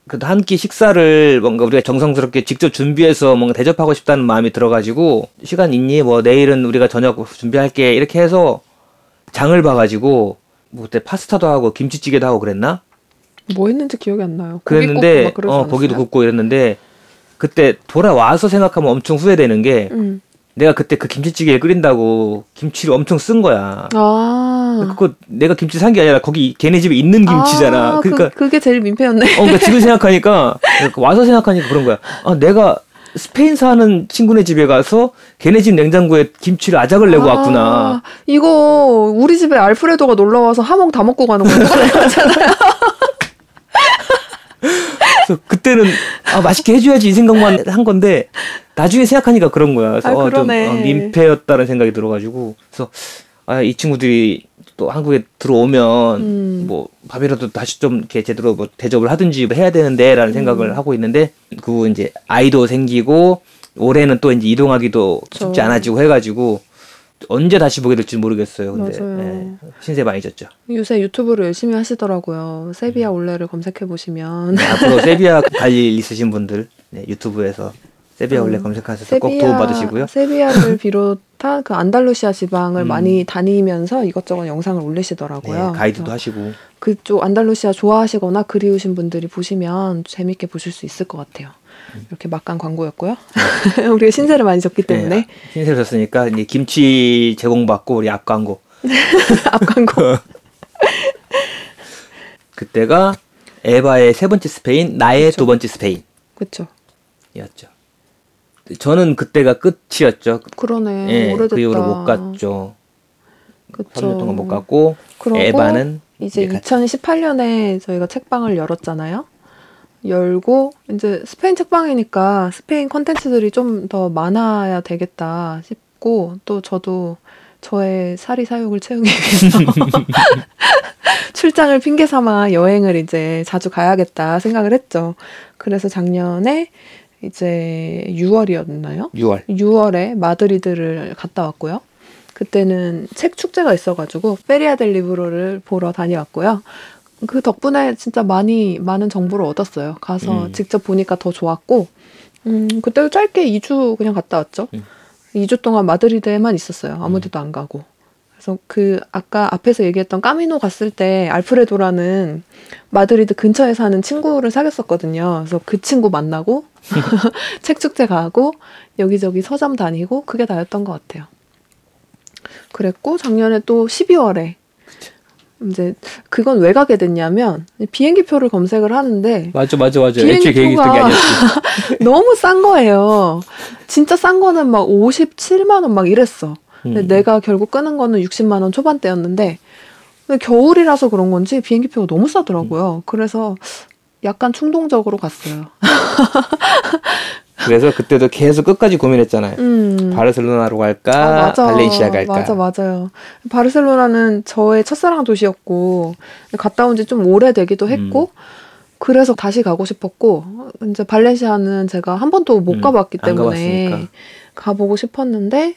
그래도 한 끼 식사를 뭔가 우리가 정성스럽게 직접 준비해서 뭔가 대접하고 싶다는 마음이 들어가지고 시간 있니 뭐 내일은 우리가 저녁 준비할게 이렇게 해서 장을 봐가지고 뭐 그때 파스타도 하고 김치찌개도 하고 그랬나 뭐 했는지 기억이 안 나요. 그랬는데 어 않았어요? 고기도 굽고 이랬는데 그때 돌아와서 생각하면 엄청 후회되는 게 음. 내가 그때 그 김치찌개 끓인다고 김치를 엄청 쓴 거야. 아. 그거 내가 김치 산 게 아니라 거기 걔네 집에 있는 김치잖아. 아, 그러니까 그, 그게 제일 민폐였네. 어, 그러니까 지금 생각하니까 그러니까 와서 생각하니까 그런 거야. 아, 내가 스페인 사는 친구네 집에 가서 걔네 집 냉장고에 김치를 아작을 내고 아, 왔구나. 이거 우리 집에 알프레도가 놀러 와서 하몽 다 먹고 가는 거잖아요. [LAUGHS] 그래서 그때는 아, 맛있게 해줘야지 이 생각만 한 건데 나중에 생각하니까 그런 거야. 그래서 아, 어, 좀. 어, 민폐였다는 생각이 들어가지고 그래서 아, 이 친구들이 또 한국에 들어오면 음. 뭐 밥이라도 다시 좀 이렇게 제대로 뭐 대접을 하든지 뭐 해야 되는데라는 음. 생각을 하고 있는데 그 이제 아이도 생기고 올해는 또 이제 이동하기도 그쵸. 쉽지 않아지고 해가지고 언제 다시 보게 될지 모르겠어요. 근데. 예, 신세 많이 졌죠. 요새 유튜브를 열심히 하시더라고요. 세비야 올레를 검색해 보시면 네, 앞으로 [LAUGHS] 세비야 갈 일 있으신 분들 네, 유튜브에서 세비야 원래 음, 검색하셔서 꼭 도움 받으시고요. 세비야를 비롯한 그 안달루시아 지방을 음. 많이 다니면서 이것저것 영상을 네, 올리시더라고요. 가이드도 그래서 하시고 그쪽 안달루시아 좋아하시거나 그리우신 분들이 보시면 재밌게 보실 수 있을 것 같아요. 이렇게 막간 광고였고요. [LAUGHS] 우리가 신세를 많이 졌기 때문에 네, 신세를 졌으니까 이제 김치 제공받고 우리 앞 광고 [LAUGHS] 앞 광고. [LAUGHS] 그때가 에바의 세 번째 스페인, 나의. 두 번째 스페인이었죠. 그렇죠. 저는 그때가 끝이었죠. 그러네. 예, 오래됐다. 그 이후로 못 갔죠. 그쵸. 3년 동안 못 갔고 그러고 에바는 이제 갔죠. 2018년에 저희가 책방을 열었잖아요. 열고 이제 스페인 책방이니까 스페인 컨텐츠들이 좀 더 많아야 되겠다 싶고 또 저도 저의 사리 사욕을 채우기 위해서 [LAUGHS] [LAUGHS] 출장을 핑계 삼아 여행을 이제 자주 가야겠다 생각을 했죠. 그래서 작년에 이제 6월이었나요? 6월. 6월에 마드리드를 갔다 왔고요. 그때는 책 축제가 있어가지고 Feria del Libro를 보러 다녀왔고요. 그 덕분에 진짜 많이 많은 정보를 얻었어요. 가서 음. 직접 보니까 더 좋았고, 음 그때도 짧게 2주 그냥 갔다 왔죠. 음. 2주 동안 마드리드에만 있었어요. 아무 데도 안 가고. 그래서 그 아까 앞에서 얘기했던 Camino 갔을 때 알프레도라는 마드리드 근처에 사는 친구를 사귀었었거든요. 그래서 그 친구 만나고 [LAUGHS] 책 축제 가고 여기저기 서점 다니고 그게 다였던 것 같아요. 그랬고 작년에 또 12월에 이제 그건 왜 가게 됐냐면 비행기 표를 검색을 하는데 맞아 맞아 맞아. 비행기 표가. [LAUGHS] 너무 싼 거예요. 진짜 싼 거는 막 57만 원 막 이랬어. 근데 음. 내가 결국 끊은 거는 60만 원 초반대였는데 근데 겨울이라서 그런 건지 비행기 표가 너무 싸더라고요. 음. 그래서 약간 충동적으로 갔어요. [LAUGHS] 그래서 그때도 계속 끝까지 고민했잖아요. 음. 바르셀로나로 갈까, 아. 발렌시아 갈까. 맞아, 맞아요. 바르셀로나는 저의 첫사랑 도시였고 갔다 온 지 좀 오래되기도 했고 음. 그래서 다시 가고 싶었고 이제 발렌시아는 제가 한 번도 못 음, 가봤기 안 때문에 가봤으니까. 가보고 싶었는데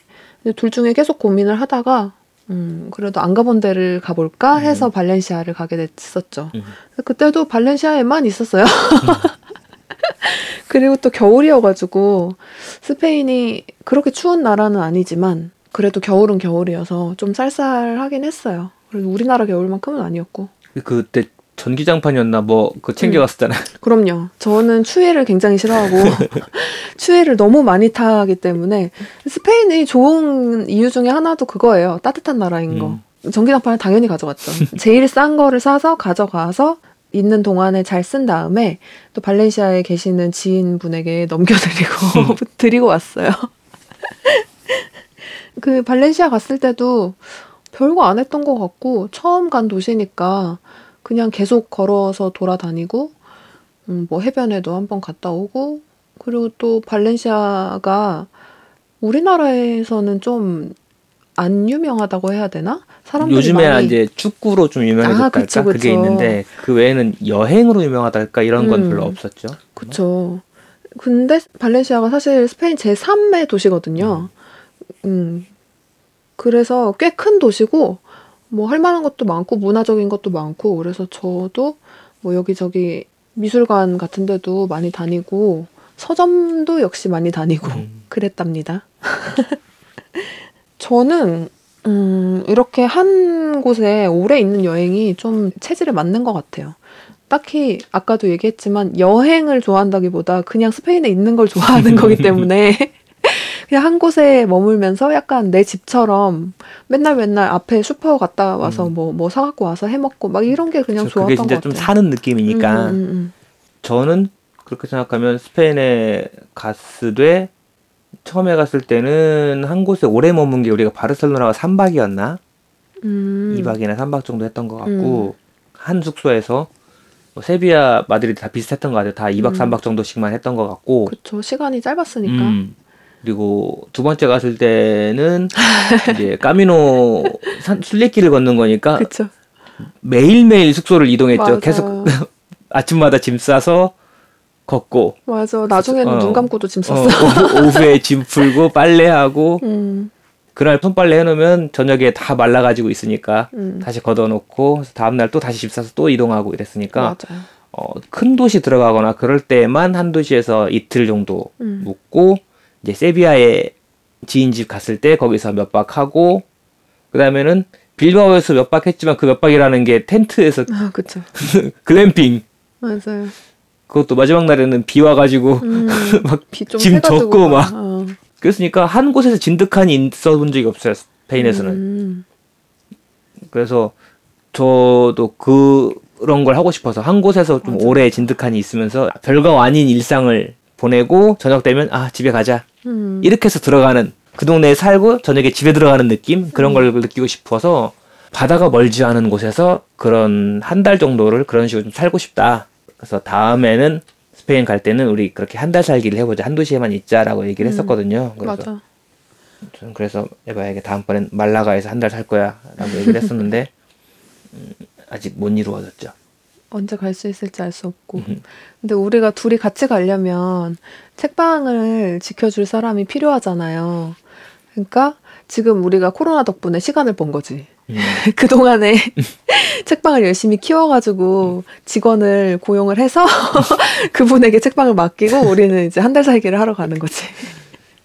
둘 중에 계속 고민을 하다가 음, 그래도 안 가본 데를 가볼까 해서 음. 발렌시아를 가게 됐었죠. 음. 그때도 발렌시아에만 있었어요. [LAUGHS] 그리고 또 겨울이어가지고 스페인이 그렇게 추운 나라는 아니지만 그래도 겨울은 겨울이어서 좀 쌀쌀하긴 했어요. 그래도 우리나라 겨울만큼은 아니었고. 그때 전기장판이었나 뭐 그거 챙겨갔었잖아요. 그럼요. 저는 추위를 굉장히 싫어하고 [LAUGHS] 추위를 너무 많이 타기 때문에 스페인이 좋은 이유 중에 하나도 그거예요. 따뜻한 나라인 거. 음. 전기장판을 당연히 가져갔죠. [LAUGHS] 제일 싼 거를 사서 가져가서 있는 동안에 잘 쓴 다음에 또 발렌시아에 계시는 지인분에게 넘겨드리고 [LAUGHS] 드리고 왔어요. 그 발렌시아 갔을 때도 별거 안 했던 것 같고 처음 간 도시니까 그냥 계속 걸어서 돌아다니고 음, 뭐 해변에도 한번 갔다 오고 그리고 또 발렌시아가 우리나라에서는 좀 안 유명하다고 해야 되나? 사람들이 요즘에 많이 이제 축구로 좀 유명해졌달까 아, 그쵸, 그게 그쵸. 있는데 그 외에는 여행으로 유명하달까 이런 건 음. 별로 없었죠. 그쵸. 근데 발렌시아가 사실 스페인 제3의 도시거든요. 음. 그래서 꽤 큰 도시고, 뭐 할 만한 것도 많고, 문화적인 것도 많고, 그래서 저도 뭐 여기저기 미술관 같은 데도 많이 다니고, 서점도 역시 많이 다니고, 음. [LAUGHS] 그랬답니다. [LAUGHS] 저는, 음, 이렇게 한 곳에 오래 있는 여행이 좀 체질에 맞는 것 같아요. 딱히 아까도 얘기했지만 여행을 좋아한다기보다 그냥 스페인에 있는 걸 좋아하는 [LAUGHS] 거기 때문에 그냥 한 곳에 머물면서 약간 내 집처럼 맨날 맨날 앞에 슈퍼 갔다 와서 음. 뭐뭐 사갖고 와서 해 먹고 막 이런 게 그냥 좋았던 그게 것 진짜 같아요. 좀 사는 느낌이니까 음, 음, 음, 저는 그렇게 생각하면 스페인에 갔으되 처음에 갔을 때는 한 곳에 오래 머문 게 우리가 바르셀로나가 3박이었나? 음. 2박이나 3박 정도 했던 것 같고 한 숙소에서 뭐 세비야 마드리드 다 비슷했던 것 같아요. 다 2박 음. 3박 정도씩만 했던 것 같고 그쵸 시간이 짧았으니까. 음. 그리고 두 번째 갔을 때는 이제 까미노 산, 순례길을 걷는 거니까 그쵸. 매일매일 숙소를 이동했죠. 맞아요. 계속 [LAUGHS] 아침마다 짐 싸서 걷고 맞아. 나중에는 어. 눈 감고도 짐 어, 썼어. 오후- 오후 에 짐 풀고 빨래하고 [LAUGHS] 음, 그날 손빨래 해놓으면 저녁에 다 말라가지고 있으니까 음. 다시 걷어놓고 다음날 또 다시 집 사서 또 이동하고 이랬으니까 맞아요. 어, 큰 도시 들어가거나 그럴 때만 한 도시에서 이틀 정도 음. 묵고 이제 세비야에 지인 집 갔을 때 거기서 몇 박 하고 그 다음에는 빌바오에서 몇 박 했지만 그 몇 박이라는 게 텐트에서 아 그쵸. [LAUGHS] 글램핑 맞아요. 그것도 마지막 날에는 비 와가지고 음, [LAUGHS] 막 비좀 짐 젖고 막 어. 그랬으니까 한 곳에서 진득하니 있어 본 적이 없어요 스페인에서는 음. 그래서 저도 그런 걸 하고 싶어서 한 곳에서 좀 맞아. 오래 진득하니 있으면서 별거 아닌 일상을 보내고 저녁 되면 아 집에 가자 음. 이렇게 해서 들어가는 그 동네에 살고 저녁에 집에 들어가는 느낌 그런 걸 느끼고 싶어서 바다가 멀지 않은 곳에서 그런 한 달 정도를 그런 식으로 좀 살고 싶다 그래서 다음에는 스페인 갈 때는 우리 그렇게 한 달 살기를 해보자 한 도시에만 있자라고 얘기를 음. 했었거든요 그래서 맞아. 저는 그래서 에바에게 다음번엔 말라가에서 한 달 살 거야라고 얘기를 했었는데 음, 아직 못 이루어졌죠. 언제 갈 수 있을지 알 수 없고. 음. 근데 우리가 둘이 같이 가려면 책방을 지켜줄 사람이 필요하잖아요. 그러니까 지금 우리가 코로나 덕분에 시간을 번 거지. 음. [LAUGHS] 그동안에 [LAUGHS] 책방을 열심히 키워가지고 직원을 고용을 해서 [LAUGHS] 그분에게 책방을 맡기고 우리는 이제 한 달 살기를 하러 가는 거지.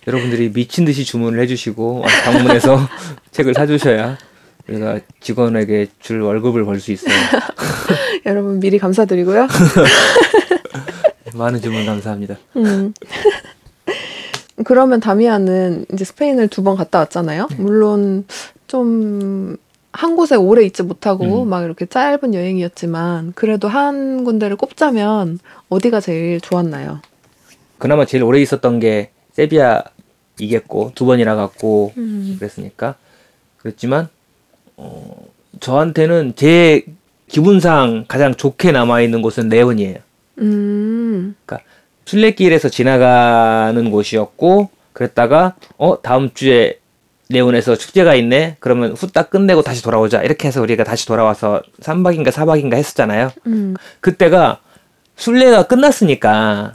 여러분들이 미친 듯이 주문을 해주시고 방문해서 책을 사주셔야 우리가 직원에게 줄 월급을 벌 수 있어요. [LAUGHS] 여러분 미리 감사드리고요. [LAUGHS] 많은 주문 감사합니다. 음. [LAUGHS] 그러면 다미아는 이제 스페인을 두 번 갔다 왔잖아요. 물론 좀 한 곳에 오래 있지 못하고 음. 막 이렇게 짧은 여행이었지만 그래도 한 군데를 꼽자면 어디가 제일 좋았나요? 그나마 제일 오래 있었던 게 세비야 이겼고 두 번이나 갔고 음. 그랬으니까 그랬지만 어, 저한테는 제 기분상 가장 좋게 남아 있는 곳은 레온이에요. 음. 그러니까 순례길에서 지나가는 곳이었고 그랬다가 어 다음 주에 레온에서 축제가 있네. 그러면 후딱 끝내고 다시 돌아오자. 이렇게 해서 우리가 다시 돌아와서 3박인가 4박인가 했었잖아요. 음. 그때가 순례가 끝났으니까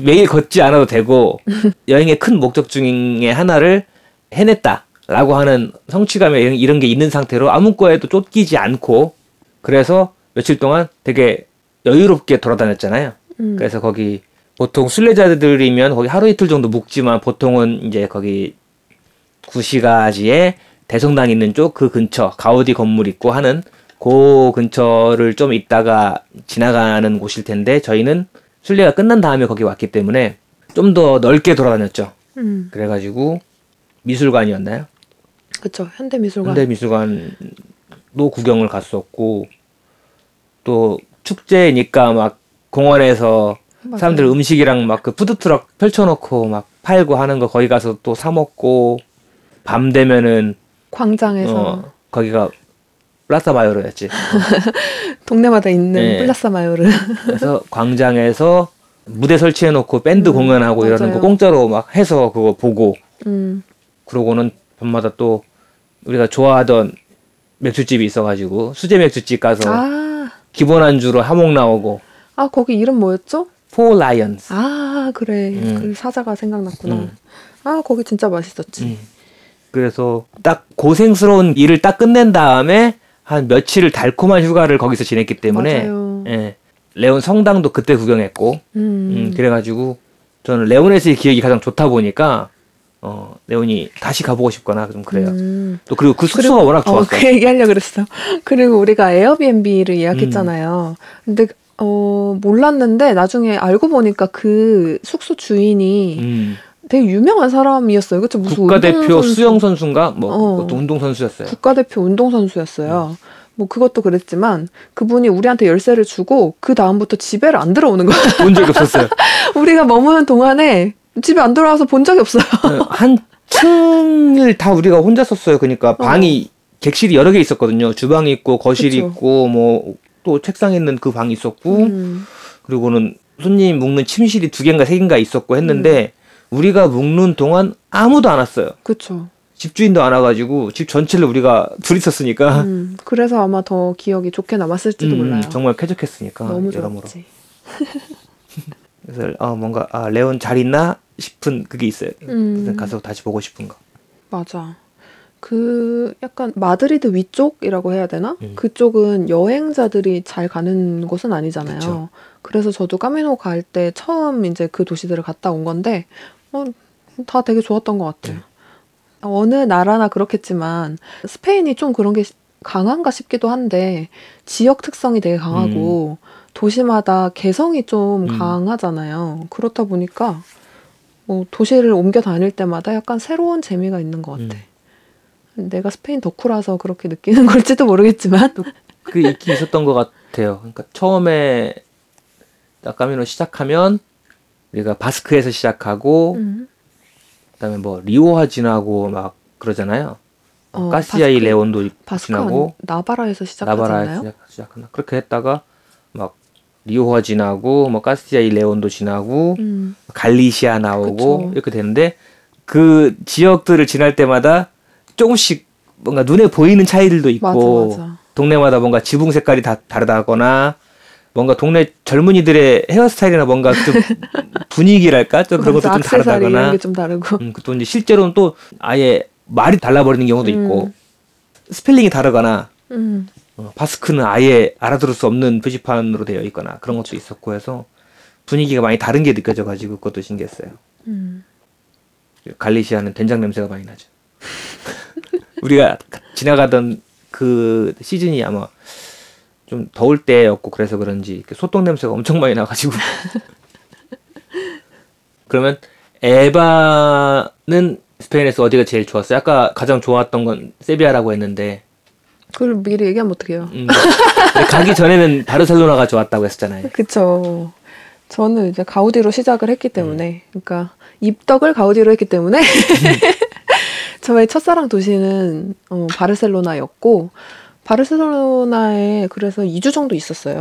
매일 걷지 않아도 되고 [LAUGHS] 여행의 큰 목적 중에 하나를 해냈다 라고 하는 성취감에 이런, 이런 게 있는 상태로 아무 거에도 쫓기지 않고 그래서 며칠 동안 되게 여유롭게 돌아다녔잖아요. 음. 그래서 거기 보통 순례자들이면 거기 하루 이틀 정도 묵지만 보통은 이제 거기 구시가지에 대성당 있는 쪽 그 근처 가우디 건물 있고 하는 그 근처를 좀 있다가 지나가는 곳일 텐데 저희는 순례가 끝난 다음에 거기 왔기 때문에 좀 더 넓게 돌아다녔죠. 음. 그래가지고 미술관이었나요? 그쵸. 현대미술관. 현대미술관도 구경을 갔었고 또 축제니까 막 공원에서 맞아요. 사람들 음식이랑 막 그 푸드트럭 펼쳐놓고 막 팔고 하는 거 거기 가서 또 사 먹고 밤 되면은 광장에서 어 거기가 Plaza Mayor였지. [LAUGHS] 동네마다 있는 네. Plaza Mayor. [LAUGHS] 그래서 광장에서 무대 설치해 놓고 밴드 음, 공연하고 이러는 거 맞아요. 공짜로 막 해서 그거 보고 음. 그러고는 밤마다 또 우리가 좋아하던 맥주집이 있어가지고 수제 맥주집 가서 아. 기본 안주로 하몽 나오고 아, 거기 이름 뭐였죠? Four Lions. 아, 그래. 음. 그 사자가 생각났구나. 음. 아, 거기 진짜 맛있었지. 음. 그래서 딱 고생스러운 일을 딱 끝낸 다음에 한 며칠을 달콤한 휴가를 거기서 지냈기 때문에 맞아요. 예, 레온 성당도 그때 구경했고 음. 음, 그래가지고 저는 레온에서의 기억이 가장 좋다 보니까 어, 레온이 다시 가보고 싶거나 좀 그래요. 음. 또 그리고 그 숙소가 워낙 어, 좋았어. 그 얘기 하려고 그랬어. [LAUGHS] 그리고 우리가 에어비앤비를 예약했잖아요. 근데, 어, 몰랐는데 나중에 알고 보니까 그 숙소 주인이 음, 되게 유명한 사람이었어요. 그쵸? 무슨 국가대표 수영 선수인가 뭐 어. 그것도 운동 선수였어요. 국가대표 운동 선수였어요. 음. 뭐 그것도 그랬지만 그분이 우리한테 열쇠를 주고 그 다음부터 집에를 안 들어오는 거야. 본 적이 없었어요. [LAUGHS] 우리가 머무는 동안에 집에 안 들어와서 본 적이 없어요. 네, 한 층을 다 우리가 혼자 썼어요. 그러니까 방이 객실이 여러 개 있었거든요. 주방이 있고 거실이 그쵸. 있고 뭐 또 책상 있는 그 방이 있었고 음. 그리고는 손님 묵는 침실이 두 개인가 세 개인가 있었고 했는데 음. 우리가 묵는 동안 아무도 안 왔어요. 그쵸. 집주인도 안 와가지고 집 전체를 우리가 둘이 썼으니까 음. 그래서 아마 더 기억이 좋게 남았을지도 음, 몰라요. 정말 쾌적했으니까 너무 여러모로. 좋았지. [LAUGHS] 그래서 아 뭔가 아 레온 잘 있나 싶은 그게 있어요. 음. 가서 다시 보고 싶은 거. 맞아. 그 약간 마드리드 위쪽이라고 해야 되나? 음. 그쪽은 여행자들이 잘 가는 곳은 아니잖아요. 그쵸. 그래서 저도 까미노 갈 때 처음 이제 그 도시들을 갔다 온 건데 어, 다 되게 좋았던 것 같아요. 어느 나라나 그렇겠지만 스페인이 좀 그런 게 시- 강한가 싶기도 한데 지역 특성이 되게 강하고 도시마다 개성이 좀 음. 강하잖아요. 그렇다 보니까 뭐 도시를 옮겨 다닐 때마다 약간 새로운 재미가 있는 것 같아. 음. 내가 스페인 덕후라서 그렇게 느끼는 [LAUGHS] 걸지도 모르겠지만 그 있긴 있었던 것 같아요. 그러니까 처음에 나카미노 시작하면 우리가 바스크에서 시작하고 음. 그다음에 뭐 리오화 지나고 막 그러잖아요. 어, 가시아이 바스크- 레온도 바스크 지나고 나바라에서 시작하지 나바라에서? 시작, 시작하나 그렇게 했다가 막 리오화 지나고 뭐 가시아이 레온도 지나고 음. 갈리시아 나오고 그쵸. 이렇게 되는데 그 지역들을 지날 때마다 조금씩 뭔가 눈에 보이는 차이들도 있고 맞아 맞아. 동네마다 뭔가 지붕 색깔이 다 다르다거나 뭔가 동네 젊은이들의 헤어스타일이나 뭔가 좀 [LAUGHS] 분위기랄까 좀 그런 것도 좀 이런 다르다거나 게좀 다르고. 음, 또 이제 실제로는 또 아예 말이 달라버리는 경우도 있고 음. 스펠링이 다르거나 음. 어, 바스크는 아예 알아들을 수 없는 표지판으로 되어 있거나 그런 것도 있었고 해서 분위기가 많이 다른 게 느껴져가지고 그것도 신기했어요. 음. 갈리시아는 된장 냄새가 많이 나죠. [LAUGHS] 우리가 지나가던 그 시즌이 아마 좀 더울 때였고 그래서 그런지 그 소똥 냄새가 엄청 많이 나가지고 [LAUGHS] 그러면 에바는 스페인에서 어디가 제일 좋았어요? 아까 가장 좋았던 건 세비야라고 했는데 그걸 미리 얘기하면 어떡해요. 음. 가기 전에는 바르셀로나가 좋았다고 했었잖아요. 그쵸. 저는 이제 가우디로 시작을 했기 때문에, 그러니까 입덕을 가우디로 했기 때문에 [LAUGHS] 저의 첫사랑 도시는 어, 바르셀로나였고 바르셀로나에 그래서 2주 정도 있었어요.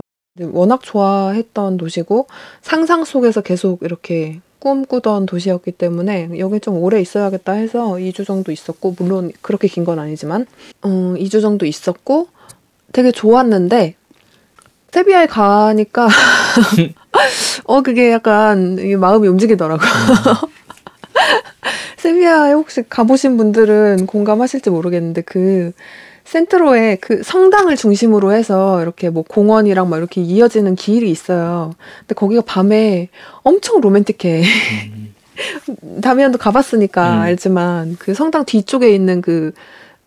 워낙 좋아했던 도시고 상상 속에서 계속 이렇게 꿈꾸던 도시였기 때문에 여기 좀 오래 있어야겠다 해서 2주 정도 있었고 물론 그렇게 긴 건 아니지만 어, 2주 정도 있었고 되게 좋았는데 세비야에 가니까 [LAUGHS] 어 그게 약간 마음이 움직이더라고요. [LAUGHS] 세비야에 혹시 가보신 분들은 공감하실지 모르겠는데 그 센트로에 그 성당을 중심으로 해서 이렇게 뭐 공원이랑 막 이렇게 이어지는 길이 있어요. 근데 거기가 밤에 엄청 로맨틱해. 음. [LAUGHS] 다미안도 가봤으니까 음. 알지만 그 성당 뒤쪽에 있는 그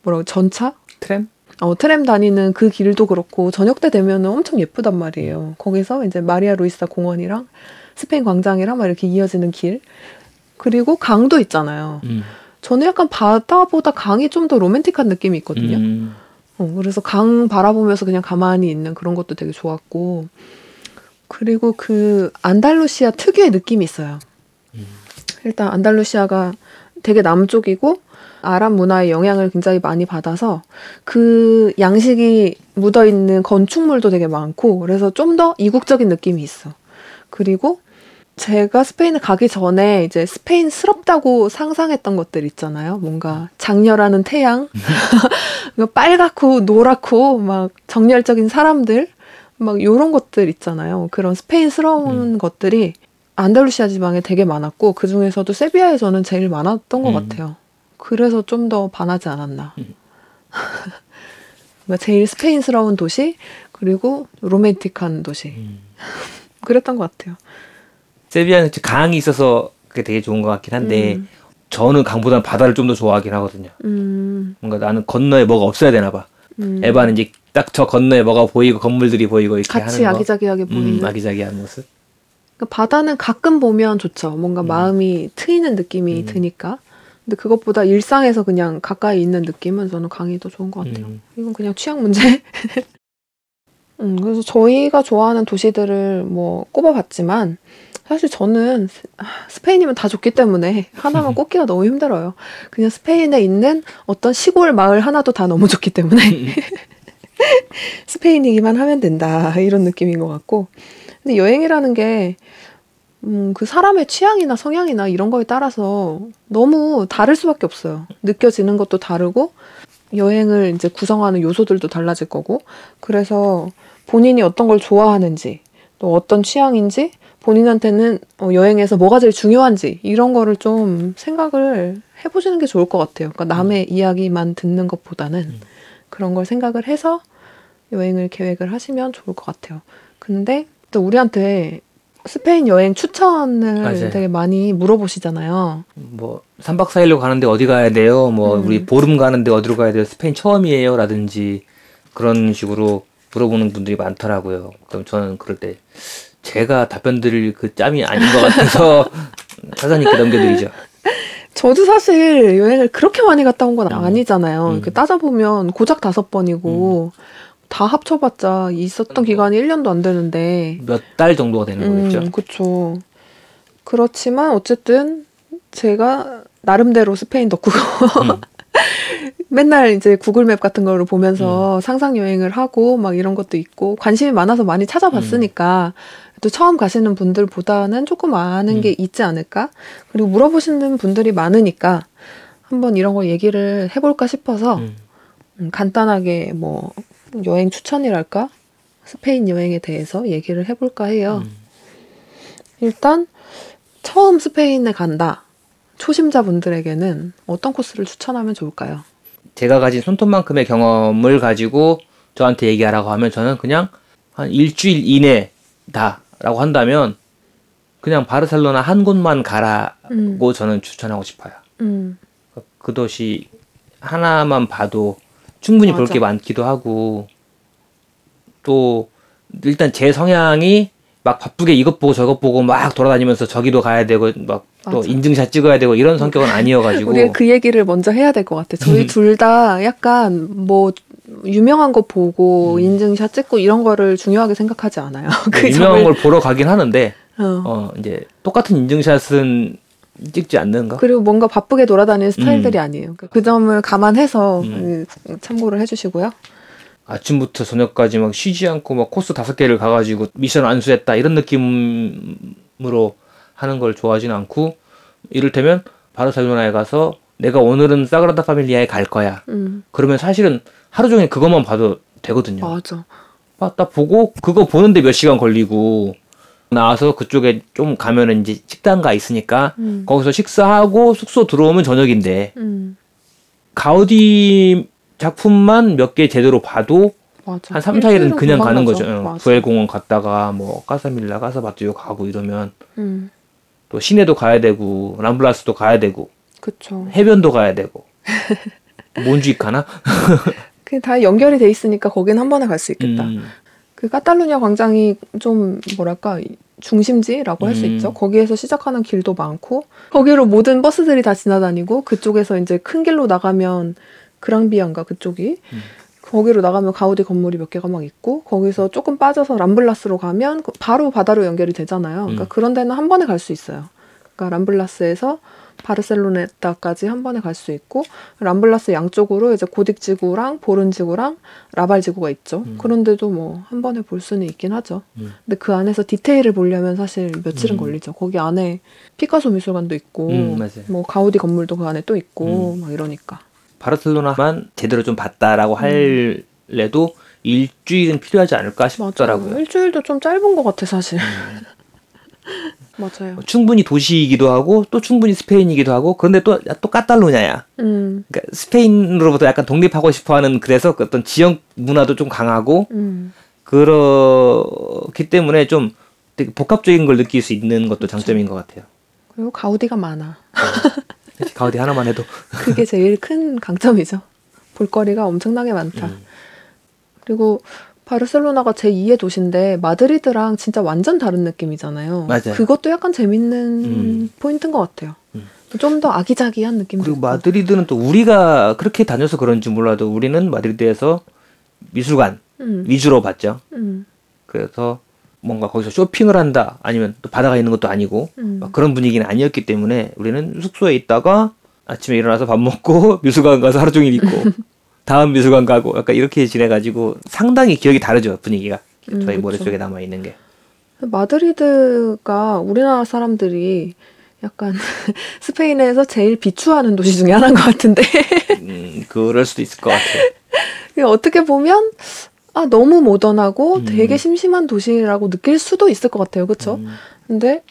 뭐라고 전차? 트램? 어, 트램 다니는 그 길도 그렇고 저녁 때 되면은 엄청 예쁘단 말이에요. 거기서 이제 마리아 루이사 공원이랑 스페인 광장이랑 막 이렇게 이어지는 길. 그리고 강도 있잖아요. 음. 저는 약간 바다보다 강이 좀 더 로맨틱한 느낌이 있거든요. 음. 어, 그래서 강 바라보면서 그냥 가만히 있는 그런 것도 되게 좋았고. 그리고 그 안달루시아 특유의 느낌이 있어요. 음. 일단 안달루시아가 되게 남쪽이고 아랍 문화의 영향을 굉장히 많이 받아서 그 양식이 묻어 있는 건축물도 되게 많고 그래서 좀 더 이국적인 느낌이 있어. 그리고 제가 스페인을 가기 전에 이제 스페인스럽다고 상상했던 것들 있잖아요. 뭔가 장렬하는 태양, [LAUGHS] 빨갛고 노랗고 막 정열적인 사람들, 막 요런 것들 있잖아요. 그런 스페인스러운 음. 것들이 안달루시아 지방에 되게 많았고 그 중에서도 세비야에서는 제일 많았던 것 음. 같아요. 그래서 좀 더 반하지 않았나. 음. [LAUGHS] 제일 스페인스러운 도시 그리고 로맨틱한 도시 음. [LAUGHS] 그랬던 것 같아요. 세비야는 강이 있어서 그게 되게 좋은 것 같긴 한데 음. 저는 강보다는 바다를 좀 더 좋아하긴 하거든요. 음, 뭔가 나는 건너에 뭐가 없어야 되나 봐. 음. 에바는 이제 딱 저 건너에 뭐가 보이고 건물들이 보이고 이렇게 같이 하는 거. 아기자기하게 보이는. 음, 아기자기한 모습. 그러니까 바다는 가끔 보면 좋죠. 뭔가 음. 마음이 트이는 느낌이 음. 드니까. 근데 그것보다 일상에서 그냥 가까이 있는 느낌은 저는 강이 더 좋은 것 같아요. 음. 이건 그냥 취향 문제. [LAUGHS] 음, 그래서 저희가 좋아하는 도시들을 뭐 꼽아봤지만 사실 저는 스- 아, 스페인이면 다 좋기 때문에 하나만 [LAUGHS] 꼽기가 너무 힘들어요. 그냥 스페인에 있는 어떤 시골 마을 하나도 다 너무 좋기 때문에 [LAUGHS] 스페인이기만 하면 된다 이런 느낌인 것 같고 근데 여행이라는 게 음, 그 사람의 취향이나 성향이나 이런 거에 따라서 너무 다를 수밖에 없어요. 느껴지는 것도 다르고 여행을 이제 구성하는 요소들도 달라질 거고 그래서 본인이 어떤 걸 좋아하는지 또 어떤 취향인지 본인한테는 어, 여행에서 뭐가 제일 중요한지 이런 거를 좀 생각을 해보시는 게 좋을 것 같아요. 그러니까 남의 이야기만 듣는 것보다는 음. 그런 걸 생각을 해서 여행을 계획을 하시면 좋을 것 같아요. 근데 또 우리한테 스페인 여행 추천을 맞아요. 되게 많이 물어보시잖아요. 뭐 3박 4일로 가는데 어디 가야 돼요? 뭐 음. 우리 보름 가는데 어디로 가야 돼요? 스페인 처음이에요? 라든지 그런 식으로 물어보는 분들이 많더라고요. 그럼 저는 그럴 때 제가 답변 드릴 그 짬이 아닌 것 같아서 [LAUGHS] 사장님께 넘겨드리죠. 저도 사실 여행을 그렇게 많이 갔다 온건 음. 아니잖아요. 음. 따져보면 고작 다섯 번이고 다 합쳐봤자 있었던 음. 기간이 1년도 안 되는데 몇 달 정도가 되는 거겠죠. 음, 그쵸. 그렇지만 어쨌든 제가 나름대로 스페인 덕후고 음. [LAUGHS] 맨날 이제 구글맵 같은 거를 음. 보면서 상상 여행을 하고 막 이런 것도 있고 관심이 많아서 많이 찾아봤으니까 또 처음 가시는 분들보다는 조금 아는 음. 게 있지 않을까? 그리고 물어보시는 분들이 많으니까 한번 이런 거 얘기를 해볼까 싶어서 음. 음, 간단하게 뭐 여행 추천이랄까? 스페인 여행에 대해서 얘기를 해볼까 해요. 음. 일단 처음 스페인에 간다. 초심자분들에게는 어떤 코스를 추천하면 좋을까요? 제가 가진 손톱만큼의 경험을 가지고 저한테 얘기하라고 하면 저는 그냥 한 일주일 이내다 라고 한다면 그냥 바르셀로나 한 곳만 가라고 음. 저는 추천하고 싶어요. 음, 그 도시 하나만 봐도 충분히 볼. 게 많기도 하고 또 일단 제 성향이 막 바쁘게 이것 보고 저것 보고 막 돌아다니면서 저기도 가야 되고 막 또. 인증샷 찍어야 되고 이런 성격은 아니어가지고 우리가 그 얘기를 먼저 해야 될 것 같아. 저희 음. 둘다 약간 뭐 유명한 거 보고 음. 인증샷 찍고 이런 거를 중요하게 생각하지 않아요. [LAUGHS] 그 유명한 점을- 걸 보러 가긴 하는데 어. 어 이제 똑같은 인증샷은 찍지 않는가? 그리고 뭔가 바쁘게 돌아다니는 스타일들이 음. 아니에요. 그러니까 그 점을 감안해서 음. 그 참고를 해주시고요. 아침부터 저녁까지 막 쉬지 않고 막 코스 다섯 개를 가가지고 미션 완수했다 이런 느낌으로 하는 걸 좋아하지는 않고 이를테면 바르셀로나에 가서 내가 오늘은 사그라다 파밀리아에 갈 거야. 음, 그러면 사실은 하루 종일 그것만 봐도 되거든요. 맞아. 아, 딱 보고 그거 보는데 몇 시간 걸리고 나와서 그쪽에 좀 가면은 이제 식당가 있으니까 음, 거기서 식사하고 숙소 들어오면 저녁인데 음, 가우디 작품만 몇 개 제대로 봐도 맞아. 한 3, 4일은 일주일은 그냥 가는. 거죠. 응. 맞아. 부엘공원 갔다가 뭐 까사밀라, 까사바티오 가고 이러면 음, 또 시내도 가야 되고 람블라스도 가야 되고 그쵸. 해변도 가야 되고 [LAUGHS] 몬주익 가나? [LAUGHS] 그게 다 연결이 돼 있으니까 거긴 한 번에 갈 수 있겠다. 음, 그 카탈루냐 광장이 좀 뭐랄까 중심지라고 할수 음. 있죠. 거기에서 시작하는 길도 많고 거기로 모든 버스들이 다 지나다니고 그쪽에서 이제 큰 길로 나가면 그랑비안가 그쪽이 음. 거기로 나가면 가우디 건물이 몇 개가 막 있고 거기서 조금 빠져서 람블라스로 가면 그 바로 바다로 연결이 되잖아요. 그러니까 음. 그런 데는 한 번에 갈 수 있어요. 그러니까 람블라스에서 바르셀로나까지 한 번에 갈 수 있고 람블라스 양쪽으로 이제 고딕 지구랑 보른 지구랑 라발 지구가 있죠. 음. 그런데도 뭐 한 번에 볼 수는 있긴 하죠. 음. 근데 그 안에서 디테일을 보려면 사실 며칠은 음. 걸리죠. 거기 안에 피카소 미술관도 있고 음. 뭐 가우디 건물도 그 안에 또 있고 음. 막 이러니까. 바르셀로나만 제대로 좀 봤다라고 할래도 일주일은 필요하지 않을까 싶더라고요. 맞아요. 일주일도 좀 짧은 것 같아 사실. 음. [LAUGHS] 맞아요. 충분히 도시이기도 하고 또 충분히 스페인이기도 하고 그런데 또또 까탈루냐야. 음, 그러니까 스페인으로부터 약간 독립하고 싶어하는 그래서 그 어떤 지역 문화도 좀 강하고 음, 그렇기 때문에 좀 되게 복합적인 걸 느낄 수 있는 것도 장점인 것 같아요. 그리고 가우디가 많아. 가우디 하나만 해도 [LAUGHS] 그게 제일 큰 강점이죠. 볼거리가 엄청나게 많다. 음. 그리고 바르셀로나가 제2의 도시인데 마드리드랑 진짜 완전 다른 느낌이잖아요. 맞아요. 그것도 약간 재밌는 음. 포인트인 것 같아요. 음. 좀더 아기자기한 느낌도 그리고 있고. 마드리드는 또 우리가 그렇게 다녀서 그런지 몰라도 우리는 마드리드에서 미술관 음, 위주로 봤죠. 음, 그래서 뭔가 거기서 쇼핑을 한다 아니면 또 바다가 있는 것도 아니고 음. 막 그런 분위기는 아니었기 때문에 우리는 숙소에 있다가 아침에 일어나서 밥 먹고 [LAUGHS] 미술관 가서 하루 종일 있고 [LAUGHS] 다음 미술관 가고 약간 이렇게 지내가지고 상당히 기억이 다르죠 분위기가 음, 저희 그쵸. 머릿속에 남아 있는 게 마드리드가 우리나라 사람들이 약간 [LAUGHS] 스페인에서 제일 비추하는 도시 중에 하나인 것 같은데 음, 그럴 수도 있을 것 같아요. [LAUGHS] 어떻게 보면 아 너무 모던하고 음. 되게 심심한 도시라고 느낄 수도 있을 것 같아요, 그렇죠? 음, 근데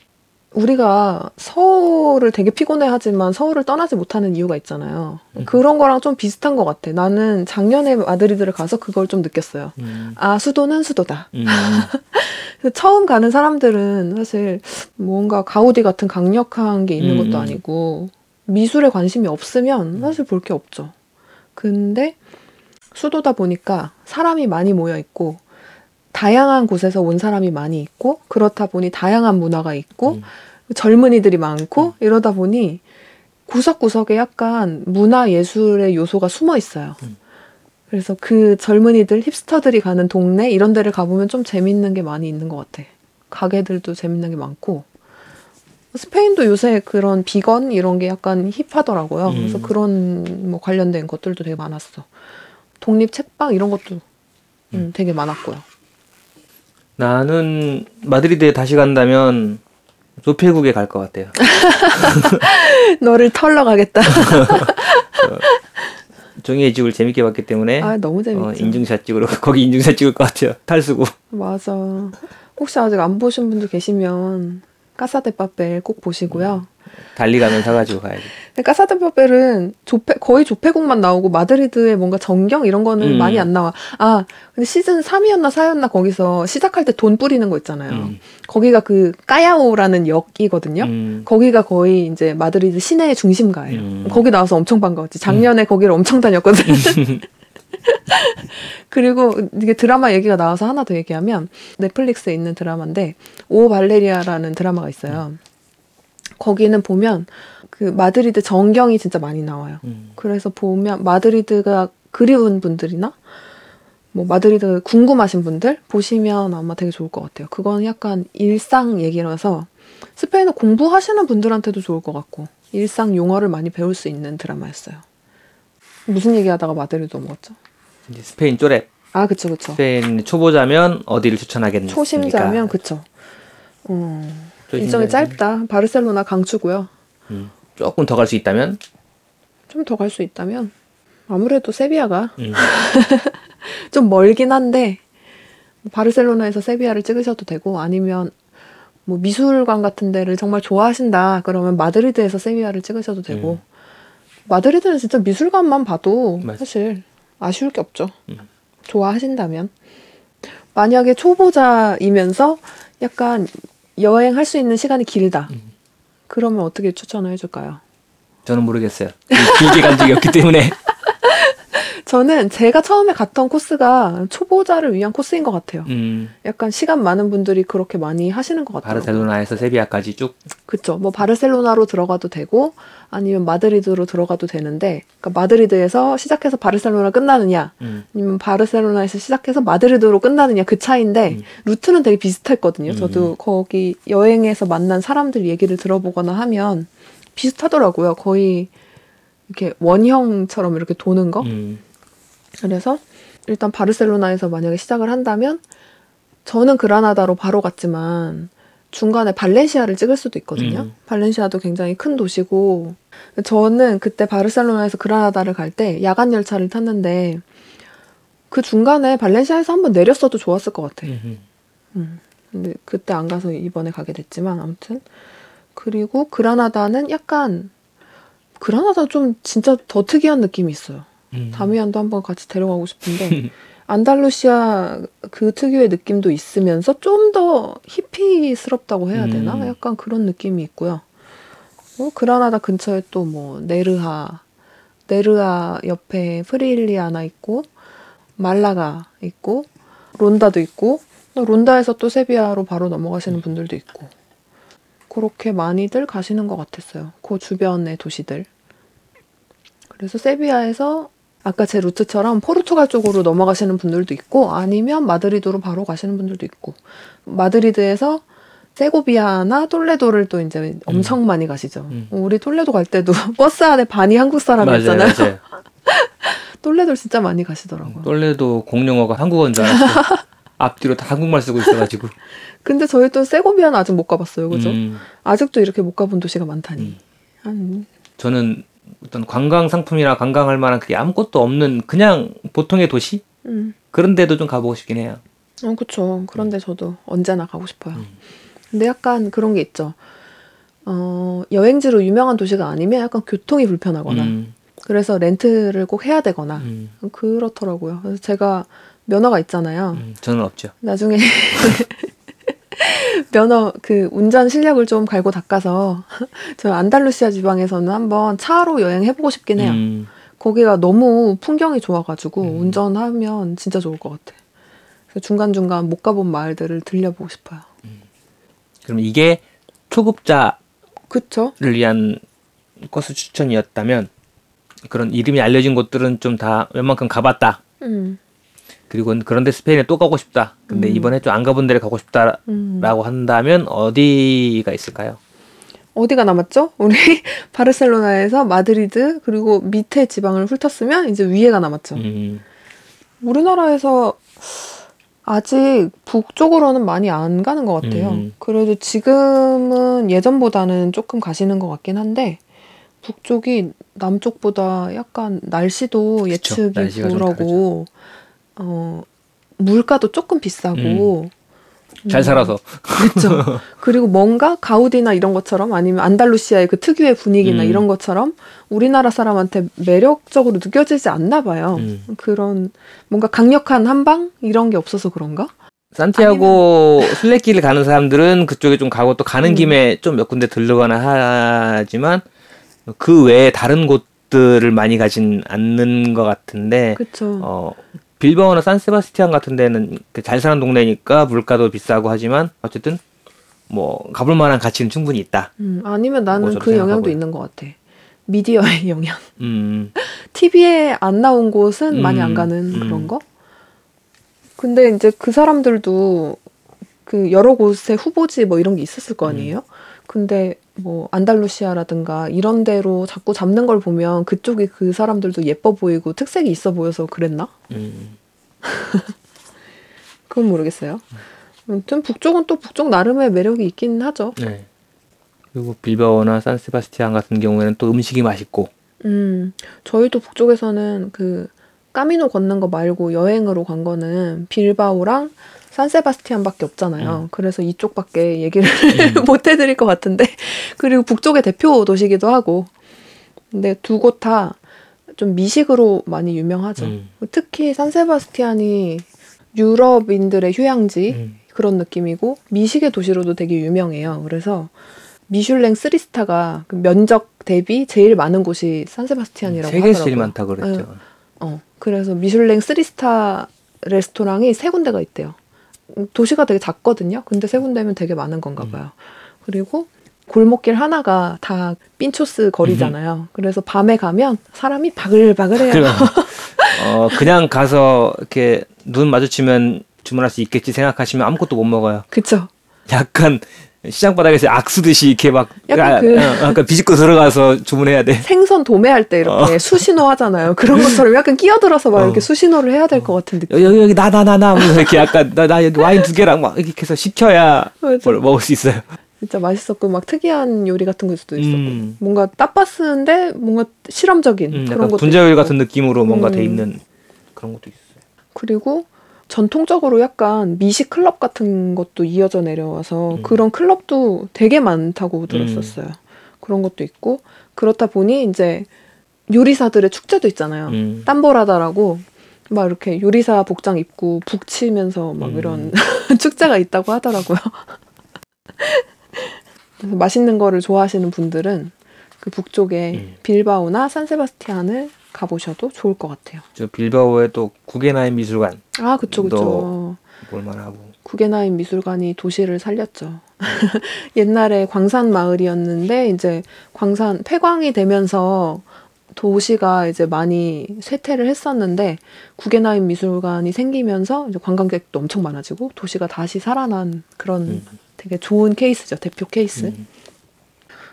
우리가 서울을 되게 피곤해하지만 서울을 떠나지 못하는 이유가 있잖아요. 음. 그런 거랑 좀 비슷한 것 같아. 나는 작년에 마드리드를 가서 그걸 좀 느꼈어요. 음, 아 수도는 수도다. 음, [LAUGHS] 처음 가는 사람들은 사실 뭔가 가우디 같은 강력한 게 있는 음, 것도 음. 아니고 미술에 관심이 없으면 사실 볼 게 없죠. 근데 수도다 보니까 사람이 많이 모여 있고 다양한 곳에서 온 사람이 많이 있고 그렇다 보니 다양한 문화가 있고 음. 젊은이들이 많고 이러다 보니 구석구석에 약간 문화 예술의 요소가 숨어 있어요. 음. 그래서 그 젊은이들 힙스터들이 가는 동네 이런 데를 가보면 좀 재밌는 게 많이 있는 것 같아. 가게들도 재밌는 게 많고 스페인도 요새 그런 비건 이런 게 약간 힙하더라고요. 음. 그래서 그런 뭐 관련된 것들도 되게 많았어. 독립 책방 이런 것도 음, 되게 많았고요. 나는 마드리드에 다시 간다면 조폐국에 갈 것 같아요. [LAUGHS] 너를 털러 가겠다. [LAUGHS] 종이의 집을 재밌게 봤기 때문에 아 너무 재밌죠. 어, 인증샷 찍으러 [LAUGHS] 거기 인증샷 찍을 것 같아요. 탈수고. 맞아. 혹시 아직 안 보신 분들 계시면 Casa de Papel 꼭 보시고요. 달리 가면 사가지고 가야지. 근데 Casa de Papel은 조폐, 거의 조폐국만 나오고 마드리드의 뭔가 전경 이런 거는 음. 많이 안 나와. 아 근데 시즌 3이었나 4였나 거기서 시작할 때 돈 뿌리는 거 있잖아요. 음. 거기가 그 까야오라는 역이거든요. 음. 거기가 거의 이제 마드리드 시내의 중심가예요. 음. 거기 나와서 엄청 반가웠지. 작년에 거기를 엄청 다녔거든. [LAUGHS] [LAUGHS] 그리고 이게 드라마 얘기가 나와서 하나 더 얘기하면 넷플릭스에 있는 드라마인데 오 발레리아라는 드라마가 있어요. 거기는 보면 그 마드리드 전경이 진짜 많이 나와요. 음. 그래서 보면 마드리드가 그리운 분들이나 뭐 마드리드 궁금하신 분들 보시면 아마 되게 좋을 것 같아요. 그건 약간 일상 얘기라서 스페인어 공부하시는 분들한테도 좋을 것 같고 일상 용어를 많이 배울 수 있는 드라마였어요. 무슨 얘기하다가 마드리드 넘어갔죠? 이제 스페인 쪼렙. 아 그쵸 그쵸. 스페인 초보자면 어디를 추천하겠습니까? 초심자면 그쵸. 어, 일정이 짧다. 바르셀로나 강추고요. 음, 조금 더 갈 수 있다면 좀 더 갈 수 있다면 아무래도 세비야가 음, [LAUGHS] 좀 멀긴 한데 바르셀로나에서 세비야를 찍으셔도 되고 아니면 뭐 미술관 같은 데를 정말 좋아하신다 그러면 마드리드에서 세비야를 찍으셔도 되고 음. 마드리드는 진짜 미술관만 봐도 맞아. 사실 아쉬울 게 없죠. 음. 좋아하신다면 만약에 초보자이면서 약간 여행할 수 있는 시간이 길다. 음. 그러면 어떻게 추천을 해줄까요? 저는 모르겠어요. 길게 간 적이 없기 때문에 [LAUGHS] 저는 제가 처음에 갔던 코스가 초보자를 위한 코스인 것 같아요. 음, 약간 시간 많은 분들이 그렇게 많이 하시는 것 같아요. 바르셀로나에서 세비야까지 쭉 그쵸. 뭐 바르셀로나로 들어가도 되고 아니면 마드리드로 들어가도 되는데, 그러니까 마드리드에서 시작해서 바르셀로나 끝나느냐, 음, 아니면 바르셀로나에서 시작해서 마드리드로 끝나느냐 그 차이인데 음. 루트는 되게 비슷했거든요. 음. 저도 거기 여행에서 만난 사람들 얘기를 들어보거나 하면 비슷하더라고요. 거의 이렇게 원형처럼 이렇게 도는 거. 음, 그래서 일단 바르셀로나에서 만약에 시작을 한다면 저는 그라나다로 바로 갔지만 중간에 발렌시아를 찍을 수도 있거든요. 음. 발렌시아도 굉장히 큰 도시고 저는 그때 바르셀로나에서 그라나다를 갈 때 야간 열차를 탔는데 그 중간에 발렌시아에서 한번 내렸어도 좋았을 것 같아. 음, 음. 근데 그때 안 가서 이번에 가게 됐지만 아무튼 그리고 그라나다는 약간 그라나다 좀 진짜 더 특이한 느낌이 있어요. 음. 다미안도 한번 같이 데려가고 싶은데 [LAUGHS] 안달루시아 그 특유의 느낌도 있으면서 좀 더 히피스럽다고 해야 되나? 음. 약간 그런 느낌이 있고요. 뭐 그라나다 근처에 또 뭐 네르하, 네르하 옆에 프릴리아나 있고 말라가 있고 론다도 있고 론다에서 또 세비야로 바로 넘어가시는 분들도 있고 그렇게 많이들 가시는 것 같았어요. 그 주변의 도시들. 그래서 세비야에서 아까 제 루트처럼 포르투갈 쪽으로 넘어가시는 분들도 있고 아니면 마드리드로 바로 가시는 분들도 있고 마드리드에서 세고비아나 톨레도를 또 이제 엄청 많이 가시죠. 음. 우리 톨레도 갈 때도 [LAUGHS] 버스 안에 반이 한국 사람이었잖아요. 맞아요, 맞아요. [LAUGHS] 톨레도 진짜 많이 가시더라고요. 똘레도 공용어가 한국어인 줄 알았어. [LAUGHS] 앞뒤로 다 한국말 쓰고 있어가지고. 근데 저희 또 세고비아는 아직 못 가봤어요. 그죠? 음, 아직도 이렇게 못 가본 도시가 많다니. 음. 한 저는 어떤 관광 상품이나 관광할 만한 그게 아무것도 없는 그냥 보통의 도시 음. 그런 데도 좀 가보고 싶긴 해요. 어, 그쵸. 그런데 저도 언제나 가고 싶어요. 음. 근데 약간 그런 게 있죠. 어, 여행지로 유명한 도시가 아니면 약간 교통이 불편하거나, 음, 그래서 렌트를 꼭 해야 되거나, 음, 그렇더라고요. 그래서 제가 면허가 있잖아요. 음, 저는 없죠. 나중에 [LAUGHS] 면허 그 운전 실력을 좀 갈고 닦아서 [LAUGHS] 저 안달루시아 지방에서는 한번 차로 여행해 보고 싶긴 해요. 음, 거기가 너무 풍경이 좋아가지고 음. 운전하면 진짜 좋을 것 같아. 그래서 중간 중간 못 가본 마을들을 들려보고 싶어요. 그럼 이게 초급자를 그쵸? 위한 코스 추천이었다면 그런 이름이 알려진 곳들은 좀 다 웬만큼 가봤다. 음. 그리고 그런데 스페인에 또 가고 싶다. 근데 음. 이번에 좀 안 가본 데를 가고 싶다라고 음. 한다면 어디가 있을까요? 어디가 남았죠? 우리 [LAUGHS] 바르셀로나에서 마드리드 그리고 밑에 지방을 훑었으면 이제 위에가 남았죠. 음, 우리나라에서 아직 북쪽으로는 많이 안 가는 것 같아요. 음. 그래도 지금은 예전보다는 조금 가시는 것 같긴 한데 북쪽이 남쪽보다 약간 날씨도 그쵸. 예측이 좀 불하고 어 물가도 조금 비싸고 잘 음, 살아서. 그렇죠. [LAUGHS] 그리고 뭔가 가우디나 이런 것처럼 아니면 안달루시아의 그 특유의 분위기나 음. 이런 것처럼 우리나라 사람한테 매력적으로 느껴지지 않나 봐요. 음. 그런 뭔가 강력한 한방 이런 게 없어서 그런가? 산티아고 순례길을 [LAUGHS] 가는 사람들은 그쪽에 좀 가고 또 가는 음. 김에 좀 몇 군데 들르거나 하지만 그 외에 다른 곳들을 많이 가진 않는 것 같은데 그렇죠. 어 빌바오나 산세바스티안 같은 데는 그잘 사는 동네니까 물가도 비싸고 하지만 어쨌든 뭐 가볼 만한 가치는 충분히 있다. 음, 아니면 나는 뭐 그 영향도. 있는 것 같아. 미디어의 [LAUGHS] 영향. 음, TV에 안 나온 곳은 많이 안 음, 가는 음. 그런 거. 근데 이제 그 사람들도 그 여러 곳의 후보지 뭐 이런 게 있었을 거 아니에요? 근데 뭐 안달루시아라든가 이런 데로 자꾸 잡는 걸 보면 그쪽이 그 사람들도 예뻐 보이고 특색이 있어 보여서 그랬나? 음. [LAUGHS] 그건 모르겠어요. 아무튼 북쪽은 또 북쪽 나름의 매력이 있긴 하죠. 네. 그리고 빌바오나 산세바스티안 같은 경우에는 또 음식이 맛있고. 음, 저희도 북쪽에서는 그 까미노 걷는 거 말고 여행으로 간 거는 빌바오랑 산세바스티안밖에 없잖아요. 음. 그래서 이쪽밖에 얘기를 [LAUGHS] 못 해드릴 것 같은데 [LAUGHS] 그리고 북쪽의 대표 도시기도 하고 근데 두 곳 다 좀 미식으로 많이 유명하죠. 음. 특히 산세바스티안이 유럽인들의 휴양지 음. 그런 느낌이고 미식의 도시로도 되게 유명해요. 그래서 미슐랭 3스타가 그 면적 대비 제일 많은 곳이 산세바스티안이라고 세계 하더라고요. 제일 많다 그랬죠. 어, 그래서 미슐랭 3스타 레스토랑이 세 군데가 있대요. 음, 도시가 되게 작거든요. 근데 세 군데면 되게 많은 건가 음. 봐요. 그리고 골목길 하나가 다 삔초스 거리잖아요. 그래서 밤에 가면 사람이 바글바글해요. [LAUGHS] 어 그냥 가서 이렇게 눈 마주치면 주문할 수 있겠지 생각하시면 아무것도 못 먹어요. 그쵸? 약간 시장 바닥에서 악수듯이 이렇게 막 약간 아, 그- 어, 약간 비집고 들어가서 주문해야 돼. 생선 도매할 때 이렇게 수신호 하잖아요. 그런 것처럼 약간 끼어들어서 막 어. 이렇게 수신호를 해야 될 것 같은 느낌. 여기 여기 나 나 나나 하면서 이렇게 약간 나 나 와인 두 개랑 막 이렇게 해서 시켜야. 뭘 먹을 수 있어요. 진짜 맛있었고 막 특이한 요리 같은 걸 수도 있었고 음. 뭔가 따빠스인데 뭔가 실험적인 음, 그런 것도 분자 요리 있고. 같은 느낌으로 뭔가 돼 음. 있는 그런 것도 있어요. 그리고 전통적으로 약간 미식 클럽 같은 것도 이어져 내려와서 음. 그런 클럽도 되게 많다고 들었었어요. 그런 것도 있고 그렇다 보니 이제 요리사들의 축제도 있잖아요. 음. 땀보라다라고 막 이렇게 요리사 복장 입고 북치면서 막 음. 이런 [LAUGHS] 축제가 있다고 하더라고요. [LAUGHS] 그래서 맛있는 거를 좋아하시는 분들은 그 북쪽에 음. 빌바오나 산세바스티안을 가보셔도 좋을 것 같아요. 저 빌바오에 또 구게나임 미술관 아, 그쵸, 그쵸. 너- 볼만하고. 구게나임 미술관이 도시를 살렸죠. [LAUGHS] 옛날에 광산 마을이었는데 이제 광산 폐광이 되면서 도시가 이제 많이 쇠퇴를 했었는데 구게나임 미술관이 생기면서 이제 관광객도 엄청 많아지고 도시가 다시 살아난 그런 음. 되게 좋은 케이스죠. 대표 케이스. 음.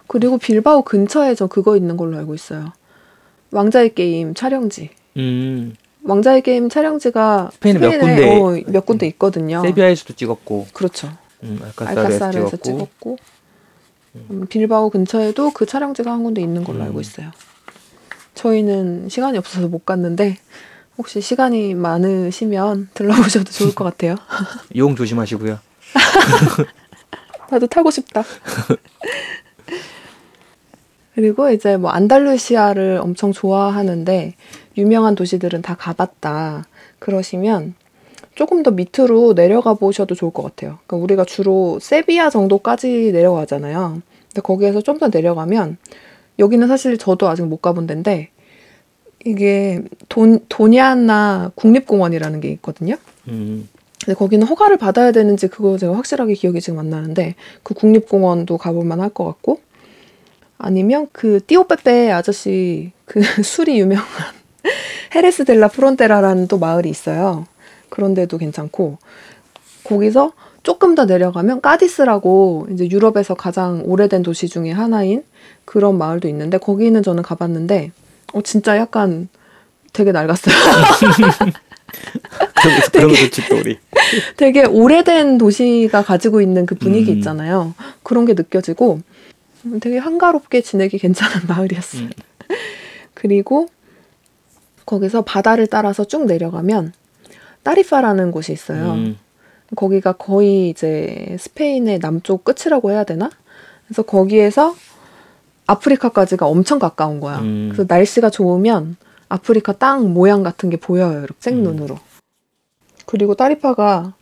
그리고 빌바오 근처에 저 그거 있는 걸로 알고 있어요. 왕자의 게임 촬영지. 음. 왕자의 게임 촬영지가 스페인에 몇 군데- 어, 몇 군데 있거든요. 세비야에서도 찍었고, 그렇죠. 음, 알카사르에서 알카사르에서 찍었고, 찍었고 음, 빌바오 근처에도 그 촬영지가 한 군데 있는 걸로 음. 알고 있어요. 저희는 시간이 없어서 못 갔는데 혹시 시간이 많으시면 들러보셔도 좋을 것 같아요. [LAUGHS] 용 조심하시고요. [LAUGHS] 나도 타고 싶다. [LAUGHS] 그리고 이제 뭐 안달루시아를 엄청 좋아하는데 유명한 도시들은 다 가봤다. 그러시면 조금 더 밑으로 내려가 보셔도 좋을 것 같아요. 그러니까 우리가 주로 세비야 정도까지 내려가잖아요. 근데 거기에서 좀 더 내려가면 여기는 사실 저도 아직 못 가본 데인데 이게 돈 도냐나 국립공원이라는 게 있거든요. 음. 근데 거기는 허가를 받아야 되는지 그거 제가 확실하게 기억이 지금 안 나는데 그 국립공원도 가볼 만할 것 같고 아니면 그 띠오빼빼 아저씨 그 [LAUGHS] 술이 유명한 [LAUGHS] 헤레스 델라 프론테라라는 또 마을이 있어요. 그런 데도 괜찮고 거기서 조금 더 내려가면 까디스라고 이제 유럽에서 가장 오래된 도시 중에 하나인 그런 마을도 있는데 거기는 저는 가봤는데 어 진짜 약간 되게 낡았어요. 거 좋지 [LAUGHS] 또 우리. 되게 오래된 도시가 가지고 있는 그 분위기 음. 있잖아요. 그런 게 느껴지고 음, 되게 한가롭게 지내기 괜찮은 [LAUGHS] 마을이었어요. 음. [LAUGHS] 그리고 거기서 바다를 따라서 쭉 내려가면 따리파라는 곳이 있어요. 음. 거기가 거의 이제 스페인의 남쪽 끝이라고 해야 되나? 그래서 거기에서 아프리카까지가 엄청 가까운 거야. 음. 그래서 날씨가 좋으면 아프리카 땅 모양 같은 게 보여요. 이렇게 생눈으로. 그리고 따리파가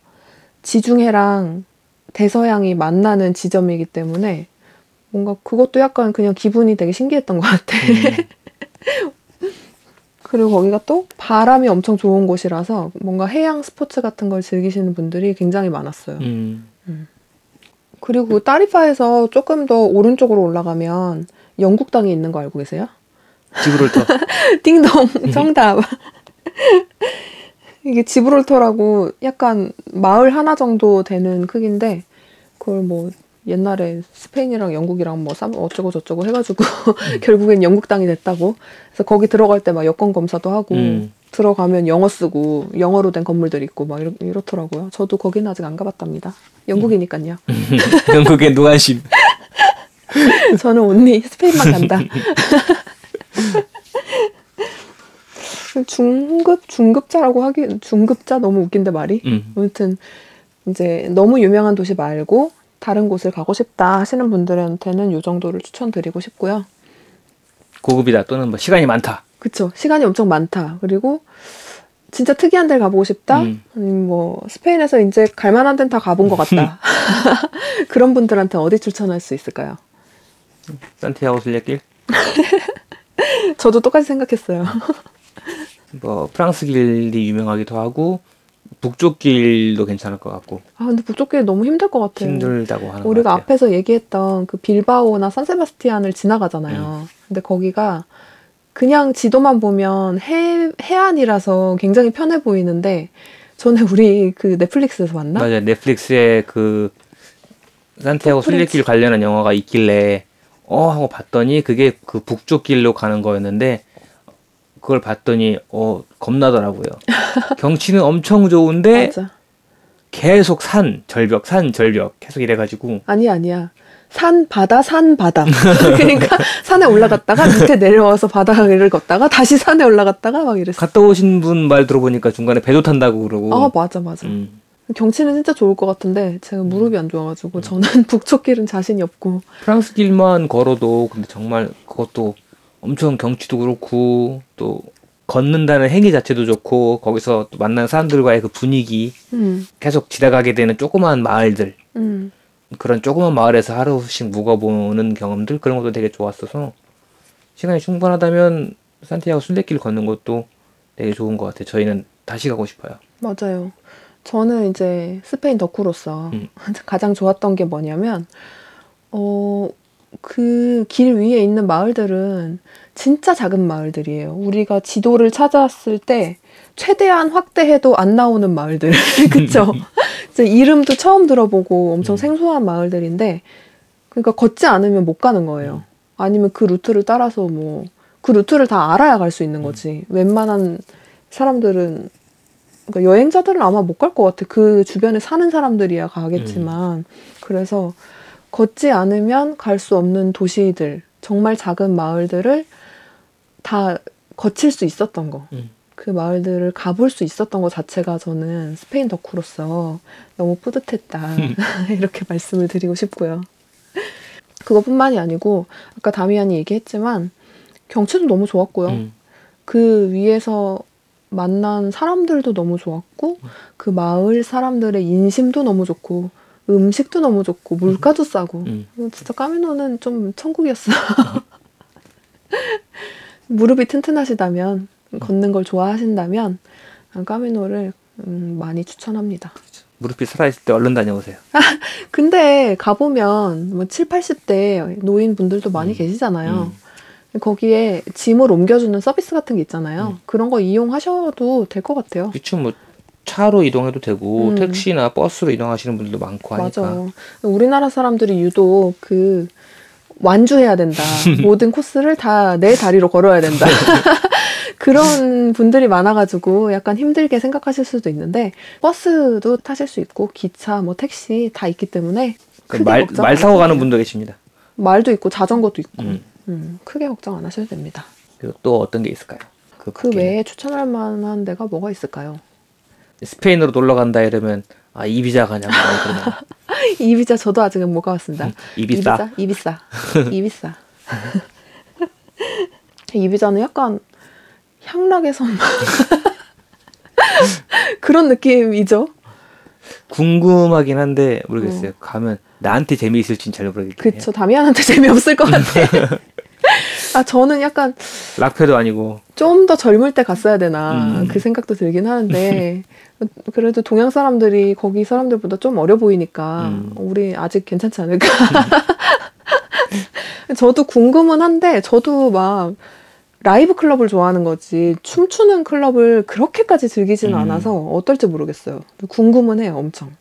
지중해랑 대서양이 만나는 지점이기 때문에 뭔가 그것도 약간 그냥 기분이 되게 신기했던 것 같아. 음. [LAUGHS] 그리고 거기가 또 바람이 엄청 좋은 곳이라서 뭔가 해양 스포츠 같은 걸 즐기시는 분들이 굉장히 많았어요. 음. 그리고 그 따리파에서 조금 더 오른쪽으로 올라가면 영국 땅이 있는 거 알고 계세요? 지브롤터. [LAUGHS] 띵동 정답. [LAUGHS] 이게 지브롤터라고 약간 마을 하나 정도 되는 크기인데 그걸 뭐 옛날에 스페인이랑 영국이랑 뭐 쌈- 어쩌고 저쩌고 해가지고 [LAUGHS] 결국엔 영국 땅이 됐다고. 그래서 거기 들어갈 때 막 여권 검사도 하고 음. 들어가면 영어 쓰고 영어로 된 건물들 있고 막 이렇, 이렇더라고요. 저도 거기는 아직 안 가봤답니다. 영국이니까요. 영국의 노안심. 저는 온리 스페인만 간다. [LAUGHS] 중급 중급자라고 하기 중급자 너무 웃긴데 말이. 음. 아무튼 이제 너무 유명한 도시 말고 다른 곳을 가고 싶다 하시는 분들한테는 이 정도를 추천드리고 싶고요. 고급이다 또는 뭐 시간이 많다. 그쵸. 시간이 엄청 많다. 그리고 진짜 특이한 데를 가보고 싶다. 음. 뭐 스페인에서 이제 갈 만한 데는 다 가본 것 같다. [LAUGHS] [LAUGHS] 그런 분들한테 어디 추천할 수 있을까요? 산티아고 순례길. [LAUGHS] 저도 똑같이 생각했어요. 뭐 프랑스 길이 유명하기도 하고 북쪽 길도 괜찮을 것 같고 아 근데 북쪽 길 너무 힘들 것 같아요. 힘들다고 하는 우리가 것 같아요. 앞에서 얘기했던 그 빌바오나 산세바스티안을 지나가잖아요. 근데 거기가 그냥 지도만 보면 해, 해안이라서 굉장히 편해 보이는데 전에 우리 그 넷플릭스에서 봤나? 맞아요. 넷플릭스에 그 산티아고. 순례길 관련한 영화가 있길래 어 하고 봤더니 그게 그 북쪽 길로 가는 거였는데 그걸 봤더니 어 겁나더라고요. [LAUGHS] 경치는 엄청 좋은데 맞아. 계속 산 절벽 산 절벽 계속 이래가지고 아니야 아니야. 산 바다 산 바다. [LAUGHS] 그러니까 산에 올라갔다가 밑에 내려와서 바다를 걷다가 다시 산에 올라갔다가 막 이랬어. 갔다 오신 분 말 들어보니까 중간에 배도 탄다고 그러고 아 맞아 맞아. 음, 경치는 진짜 좋을 것 같은데 제가 무릎이 안 좋아가지고 저는 [LAUGHS] 북쪽 길은 자신이 없고 프랑스 길만 걸어도 근데 정말 그것도 엄청 경치도 그렇고 또 걷는다는 행위 자체도 좋고 거기서 또 만난 사람들과의 그 분위기 음, 계속 지나가게 되는 조그마한 마을들 음. 그런 조그만 마을에서 하루씩 묵어보는 경험들 그런 것도 되게 좋았어서 시간이 충분하다면 산티아고 순례길 걷는 것도 되게 좋은 것 같아요. 저희는 다시 가고 싶어요. 맞아요. 저는 이제 스페인 덕후로서 음. [LAUGHS] 가장 좋았던 게 뭐냐면, 어, 그 길 위에 있는 마을들은 진짜 작은 마을들이에요. 우리가 지도를 찾았을 때 최대한 확대해도 안 나오는 마을들. [LAUGHS] 그쵸? [LAUGHS] 이름도 처음 들어보고 엄청 음. 생소한 마을들인데, 그러니까 걷지 않으면 못 가는 거예요. 아니면 그 루트를 따라서 뭐, 그 루트를 다 알아야 갈 수 있는 거지. 웬만한 사람들은 그러니까 여행자들은 아마 못 갈 것 같아. 그 주변에 사는 사람들이야 가겠지만. 그래서 걷지 않으면 갈 수 없는 도시들, 정말 작은 마을들을 다 거칠 수 있었던 거. 음. 그 마을들을 가볼 수 있었던 것 자체가 저는 스페인 덕후로서 너무 뿌듯했다. [LAUGHS] 이렇게 말씀을 드리고 싶고요. 그것뿐만이 아니고 아까 다미안이 얘기했지만 경치도 너무 좋았고요. 음. 그 위에서 만난 사람들도 너무 좋았고 그 마을 사람들의 인심도 너무 좋고 음식도 너무 좋고 물가도 싸고 음. 진짜 까미노는 좀 천국이었어. [LAUGHS] 무릎이 튼튼하시다면 걷는 걸 좋아하신다면 까미노를 음, 많이 추천합니다. 무릎이 살아있을 때 얼른 다녀오세요. [LAUGHS] 근데 가보면 뭐 7, 80대 노인분들도 많이 음. 계시잖아요. 음. 거기에 짐을 옮겨주는 서비스 같은 게 있잖아요. 음. 그런 거 이용하셔도 될 것 같아요. 그쵸 뭐 차로 이동해도 되고 음. 택시나 버스로 이동하시는 분들도 많고 하니까 맞아. 우리나라 사람들이 유독 그 완주해야 된다. [LAUGHS] 모든 코스를 다 내 다리로 걸어야 된다. [LAUGHS] [LAUGHS] 그런 분들이 많아가지고 약간 힘들게 생각하실 수도 있는데 버스도 타실 수 있고 기차, 뭐 택시 다 있기 때문에 크게 그 말, 걱정 말안 타고 가는. 분도 계십니다. 말도 있고 자전거도 있고 음. 음, 크게 걱정 안 하셔도 됩니다. 그리고 또 어떤 게 있을까요? 그, 그. 외에 추천할 만한 데가 뭐가 있을까요? 스페인으로 놀러 간다 이러면 아 이비자 가냐고 그러면 [LAUGHS] 이비자 저도 아직은 못 가봤습니다. 이비싸 이비싸. 이비싸. [LAUGHS] 이비자는 약간 향락의 섬 [LAUGHS] 그런 느낌이죠. 궁금하긴 한데 모르겠어요. 어. 가면 나한테 재미있을진 잘 모르겠긴 해요. 그쵸. 다미안한테 재미없을 것 같아. 아 저는 약간 락페도 아니고 좀 더 젊을 때 갔어야 되나 음. 그 생각도 들긴 하는데 그래도 동양 사람들이 거기 사람들보다 좀 어려 보이니까 음. 우리 아직 괜찮지 않을까. [LAUGHS] 저도 궁금은 한데 저도 막 라이브 클럽을 좋아하는 거지 춤추는 클럽을 그렇게까지 즐기지는 음. 않아서 어떨지 모르겠어요. 궁금은 해요, 엄청.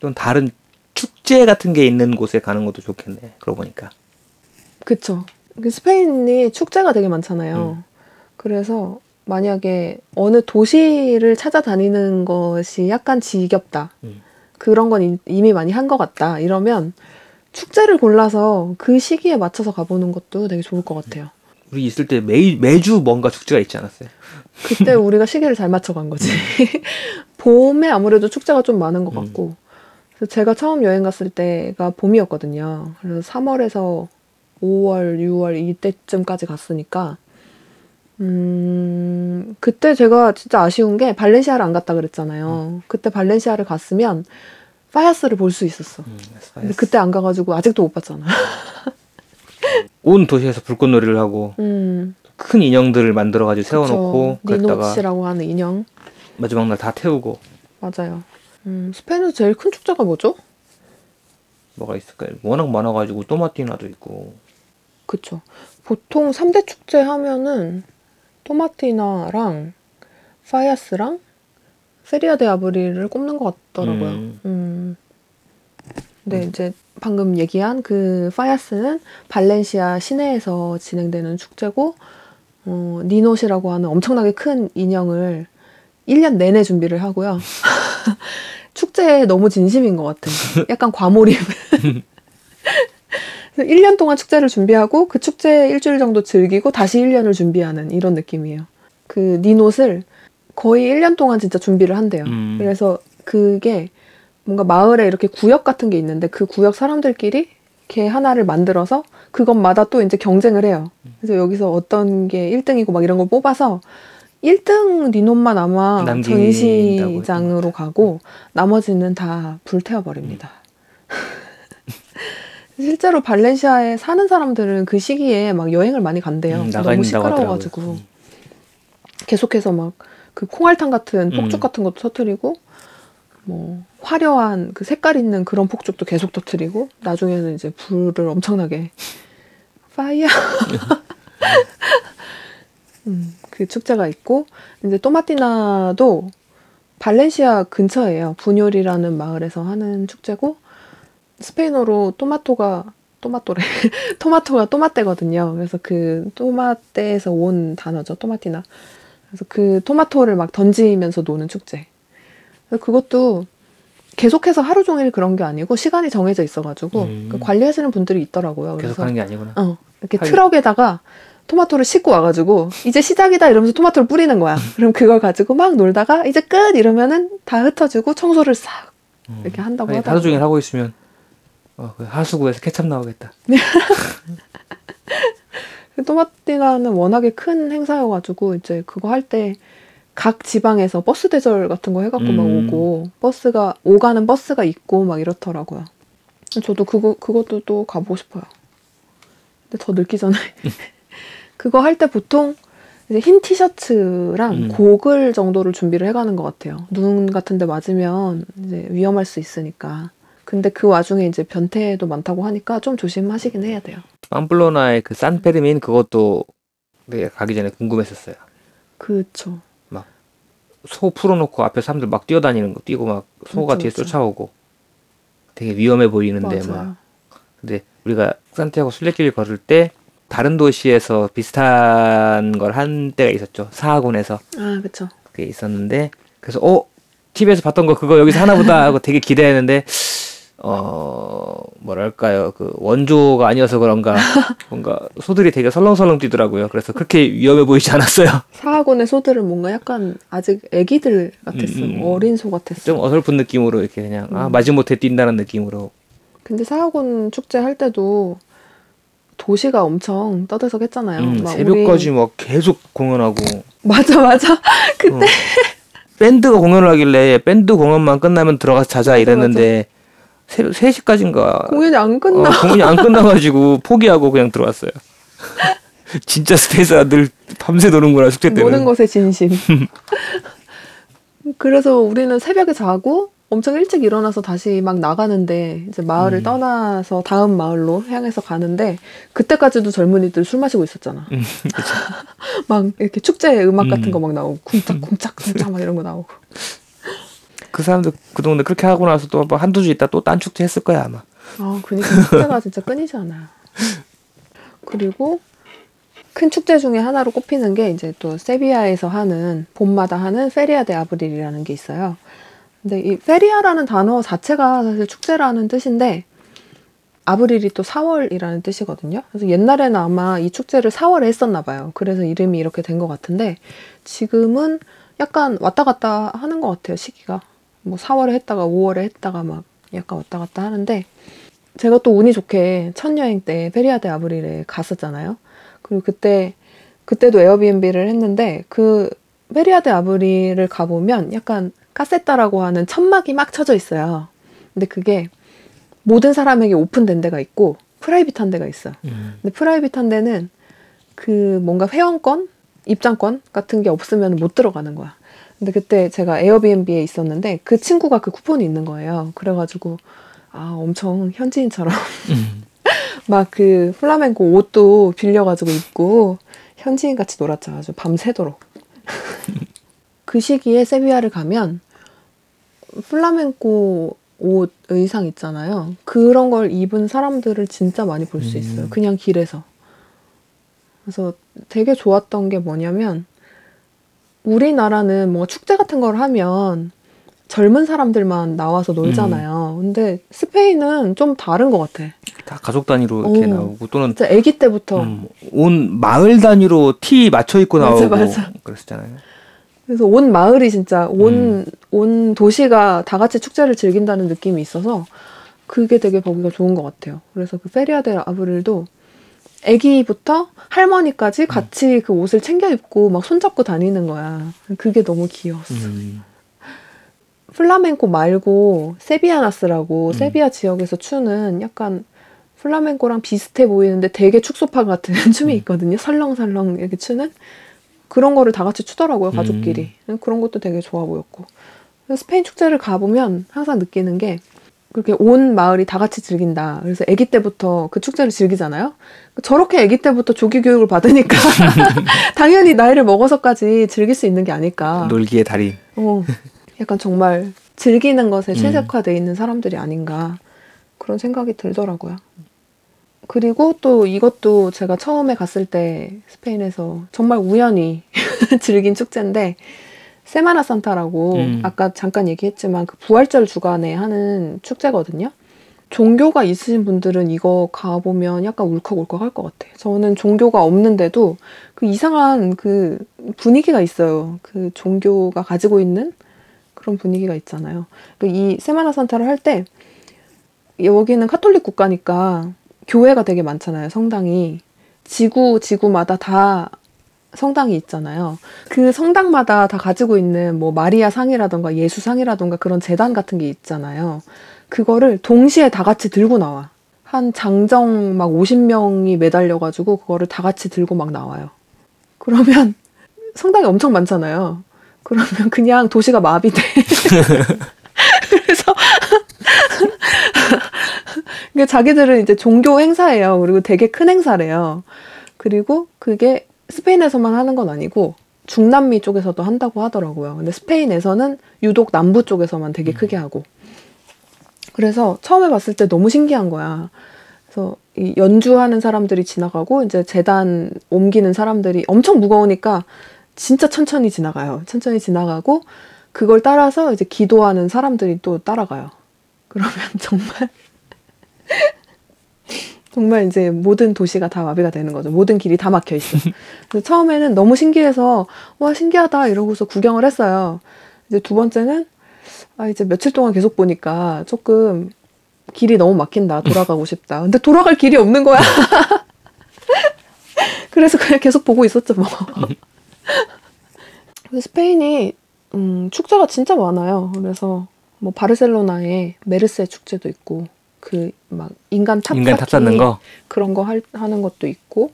좀 다른 축제 같은 게 있는 곳에 가는 것도 좋겠네. 그러고 보니까. 그쵸. 그 스페인이 축제가 되게 많잖아요. 음. 그래서 만약에 어느 도시를 찾아다니는 것이 약간 지겹다. 음. 그런 건 이- 이미 많이 한 것 같다. 이러면 축제를 골라서 그 시기에 맞춰서 가보는 것도 되게 좋을 것 같아요. 우리 있을 때 매, 매주 뭔가 축제가 있지 않았어요? [LAUGHS] 그때 우리가 시기를 잘 맞춰 간 거지. [LAUGHS] 봄에 아무래도 축제가 좀 많은 것 음. 같고. 그래서 제가 처음 여행 갔을 때가 봄이었거든요. 그래서 3월에서 5월, 6월 이때쯤까지 갔으니까, 음, 그때 제가 진짜 아쉬운 게 발렌시아를 안 갔다 그랬잖아요. 그때 발렌시아를 갔으면 파야스를 볼 수 있었어. 음, 근데 그때 안 가가지고 아직도 못 봤잖아. [LAUGHS] 온 도시에서 불꽃놀이를 하고 음, 큰 인형들을 만들어가지고 세워놓고 니노치라고 하는 인형. 마지막 날 다 태우고 맞아요. 음, 스페인에서 제일 큰 축제가 뭐죠? 뭐가 있을까요? 워낙 많아가지고 또마티나도 있고 그쵸. 보통 3대 축제 하면은 토마티나랑 파야스랑 Feria de Abril을 꼽는 것 같더라고요. 음. 음. 근데 이제 방금 얘기한 그 파야스는 발렌시아 시내에서 진행되는 축제고 어, ninot이라고 하는 엄청나게 큰 인형을 1년 내내 준비를 하고요. [LAUGHS] 축제에 너무 진심인 것 같은 약간 과몰입. [LAUGHS] 그래서 1년 동안 축제를 준비하고 그 축제 일주일 정도 즐기고 다시 1년을 준비하는 이런 느낌이에요. 그 니노를 거의 1년 동안 진짜 준비를 한대요. 음. 그래서 그게 뭔가 마을에 이렇게 구역 같은 게 있는데 그 구역 사람들끼리 개 하나를 만들어서 그것마다 또 이제 경쟁을 해요. 그래서 여기서 어떤 게 1등이고 막 이런 걸 뽑아서 1등 니놈만 아마 전시장으로 가고 나머지는 다 불태워버립니다. [LAUGHS] 실제로 발렌시아에 사는 사람들은 그 시기에 막 여행을 많이 간대요. 음, 너무 시끄러워가지고. 음. 계속해서 막 그 콩알탕 같은 폭죽 음. 같은 것도 터트리고 뭐 화려한 그 색깔 있는 그런 폭죽도 계속 터트리고 나중에는 이제 불을 엄청나게 파이어 [LAUGHS] 음, 그 축제가 있고 이제 또마티나도 발렌시아 근처예요. 부뇨리라는 마을에서 하는 축제고 스페인어로 토마토가 토마토래 [LAUGHS] 토마토가 토마떼거든요. 그래서 그 토마떼에서 온 단어죠. 토마티나. 그래서 그 토마토를 막 던지면서 노는 축제. 그것도 계속해서 하루 종일 그런 게 아니고 시간이 정해져 있어가지고 음. 그 관리하시는 분들이 있더라고요. 계속 그래서 하는 게 아니구나. 어, 이렇게 하긴. 트럭에다가 토마토를 싣고 와가지고 이제 시작이다 이러면서 토마토를 뿌리는 거야. 그럼 그걸 가지고 막 놀다가 이제 끝 이러면은 다 흩어지고 청소를 싹 음. 이렇게 한다고 하긴 하더라고요. 하루 종일 하고 있으면 어, 그 하수구에서 케찹 나오겠다. [LAUGHS] 그 토마티나는 워낙에 큰 행사여가지고 이제 그거 할 때 각 지방에서 버스 대절 같은 거 해갖고 막 음. 오고 버스가 오가는 버스가 있고 막 이렇더라고요. 저도 그거 그것도 또 가보고 싶어요. 근데 더 늙기 전에 [LAUGHS] 그거 할 때 보통 이제 흰 티셔츠랑 음. 고글 정도를 준비를 해가는 것 같아요. 눈 같은데 맞으면 이제 위험할 수 있으니까. 근데 그 와중에 이제 변태도 많다고 하니까 좀 조심하시긴 해야 돼요. 팜플로나의 그 산페르민 그것도 내가 가기 전에 궁금했었어요. 그쵸. 소 풀어놓고 앞에 사람들 막 뛰어다니는 거 뛰고 막 소가 그쵸, 뒤에 그쵸. 쫓아오고 되게 위험해 보이는데 막 맞아요. 근데 우리가 산티아고 순례길 걸을 때 다른 도시에서 비슷한 걸 한 때가 있었죠 사하군에서 아, 그쵸. 그게 있었는데 그래서 어 TV에서 봤던 거 그거 여기서 하나보다 하고 되게 기대했는데 어 뭐랄까요 그 원조가 아니어서 그런가 [LAUGHS] 뭔가 소들이 되게 설렁설렁 뛰더라고요 그래서 그렇게 위험해 보이지 않았어요 [LAUGHS] 사하곤의 소들은 뭔가 약간 아직 애기들 같았어. 음, 음. 어린 소 같았어. 좀 어설픈 느낌으로 이렇게 그냥 아 음. 마지못해 뛴다는 느낌으로 근데 사하곤 축제 할 때도 도시가 엄청 떠들썩했잖아요. 음, 막 새벽까지 우리- 막 계속 공연하고 [LAUGHS] 맞아, 맞아. 그때 어. 밴드가 공연을 하길래 밴드 공연만 끝나면 들어가서 자자 맞아, 이랬는데 새벽 3시까지인가 공연이 안 끝나. 어, 공연이 안 끝나가지고 포기하고 그냥 들어왔어요. [LAUGHS] 진짜 스페이스가 늘 밤새 노는구나 축제 때는. 모든 것의 진심. [LAUGHS] 그래서 우리는 새벽에 자고 엄청 일찍 일어나서 다시 막 나가는데 이제 마을을 음. 떠나서 다음 마을로 향해서 가는데 그때까지도 젊은이들 술 마시고 있었잖아. 음, [LAUGHS] 막 이렇게 축제 음악 같은 음. 거막 나오고 쿵짝쿵짝 쿵짝 막 이런 거 나오고. 그 사람들 그 동네 그렇게 하고 나서 또 뭐 한두 주 있다 또 딴 축제 했을 거야 아마. 아, 그니까 축제가 진짜 끊이지 않아요. 그리고 큰 축제 중에 하나로 꼽히는 게 이제 또 세비야에서 하는 봄마다 하는 Feria de Abril이라는 게 있어요. 근데 이 feria라는 단어 자체가 사실 축제라는 뜻인데 abril이 또 4월이라는 뜻이거든요. 그래서 옛날에는 아마 이 축제를 4월에 했었나 봐요. 그래서 이름이 이렇게 된 것 같은데 지금은 약간 왔다 갔다 하는 것 같아요. 시기가 뭐 4월에 했다가 5월에 했다가 막 약간 왔다 갔다 하는데 제가 또 운이 좋게 첫 여행 때 Feria de Abril에 갔었잖아요. 그리고 그때 그때도 에어비앤비를 했는데 그 Feria de Abril을 가보면 약간 caseta라고 하는 천막이 막 쳐져 있어요. 근데 그게 모든 사람에게 오픈된 데가 있고 private한 데가 있어. 음. 근데 private한 데는 그 뭔가 회원권, 입장권 같은 게 없으면 못 들어가는 거야. 근데 그때 제가 에어비앤비에 있었는데 그 친구가 그 쿠폰이 있는 거예요. 그래가지고 아 엄청 현지인처럼 음. [LAUGHS] 막그 플라멩코 옷도 빌려가지고 입고 현지인 같이 놀았죠. 아주 밤새도록. [LAUGHS] 그 시기에 세비야를 가면 플라멩코 옷 의상 있잖아요. 그런 걸 입은 사람들을 진짜 많이 볼 수 있어요. 음. 그냥 길에서. 그래서 되게 좋았던 게 뭐냐면 우리나라는 뭐 축제 같은 걸 하면 젊은 사람들만 나와서 놀잖아요. 근데 스페인은 좀 다른 것 같아. 다 가족 단위로 이렇게 오. 나오고 또는 진짜 아기 때부터 음, 온 마을 단위로 티 맞춰 입고 맞아, 나오고 맞아. 그랬었잖아요. 그래서 온 마을이 진짜 온, 음. 온 도시가 다 같이 축제를 즐긴다는 느낌이 있어서 그게 되게 보기가 좋은 것 같아요. 그래서 그 Feria del Abril도 아기부터 할머니까지 같이 그 옷을 챙겨 입고 막 손잡고 다니는 거야. 그게 너무 귀여웠어. 음. 플라멩코 말고 sevillanas라고 음. 세비야 지역에서 추는 약간 플라멩코랑 비슷해 보이는데 되게 축소판 같은 [LAUGHS] 춤이 음. 있거든요. 설렁설렁 이렇게 추는 그런 거를 다 같이 추더라고요 가족끼리. 그런 것도 되게 좋아 보였고 스페인 축제를 가보면 항상 느끼는 게 그렇게 온 마을이 다 같이 즐긴다. 그래서 아기 때부터 그 축제를 즐기잖아요. 저렇게 아기 때부터 조기 교육을 받으니까 [LAUGHS] [LAUGHS] 당연히 나이를 먹어서까지 즐길 수 있는 게 아닐까. 놀기의 달인. 어, 약간 정말 즐기는 것에 음. 최적화돼 있는 사람들이 아닌가 그런 생각이 들더라고요. 그리고 또 이것도 제가 처음에 갔을 때 스페인에서 정말 우연히 [LAUGHS] 즐긴 축제인데 세마나 산타라고 음. 아까 잠깐 얘기했지만 그 부활절 주간에 하는 축제거든요. 종교가 있으신 분들은 이거 가보면 약간 울컥울컥 할 것 같아. 저는 종교가 없는데도 그 이상한 그 분위기가 있어요. 그 종교가 가지고 있는 그런 분위기가 있잖아요. 그이 세마나 산타를 할 때 여기는 카톨릭 국가니까 교회가 되게 많잖아요. 성당이 지구 지구마다 다 성당이 있잖아요. 그 성당마다 다 가지고 있는 뭐 마리아 상이라던가 예수 상이라던가 그런 재단 같은 게 있잖아요. 그거를 동시에 다 같이 들고 나와. 한 장정 막 50명이 매달려가지고 그거를 다 같이 들고 막 나와요. 그러면 성당이 엄청 많잖아요. 그러면 그냥 도시가 마비돼. [LAUGHS] 그래서 [LAUGHS] 자기들은 이제 종교 행사예요. 그리고 되게 큰 행사래요. 그리고 그게 스페인에서만 하는 건 아니고 중남미 쪽에서도 한다고 하더라고요. 근데 스페인에서는 유독 남부 쪽에서만 되게 크게 하고. 그래서 처음에 봤을 때 너무 신기한 거야. 그래서 이 연주하는 사람들이 지나가고 이제 재단 옮기는 사람들이 엄청 무거우니까 진짜 천천히 지나가요. 천천히 지나가고 그걸 따라서 이제 기도하는 사람들이 또 따라가요. 그러면 [LAUGHS] 정말 정말 이제 모든 도시가 다 마비가 되는 거죠. 모든 길이 다 막혀 있어. [LAUGHS] 그래서 처음에는 너무 신기해서 와 신기하다 이러고서 구경을 했어요. 이제 두 번째는 아 이제 며칠 동안 계속 보니까 조금 길이 너무 막힌다. 돌아가고 싶다. 근데 돌아갈 길이 없는 거야. [LAUGHS] 그래서 그냥 계속 보고 있었죠 뭐. [LAUGHS] 스페인이 음, 축제가 진짜 많아요. 그래서 뭐 바르셀로나에 메르세 축제도 있고 그 막 인간 탑 인간 탑 쌓기 쌓는 거. 그런 거 할, 하는 것도 있고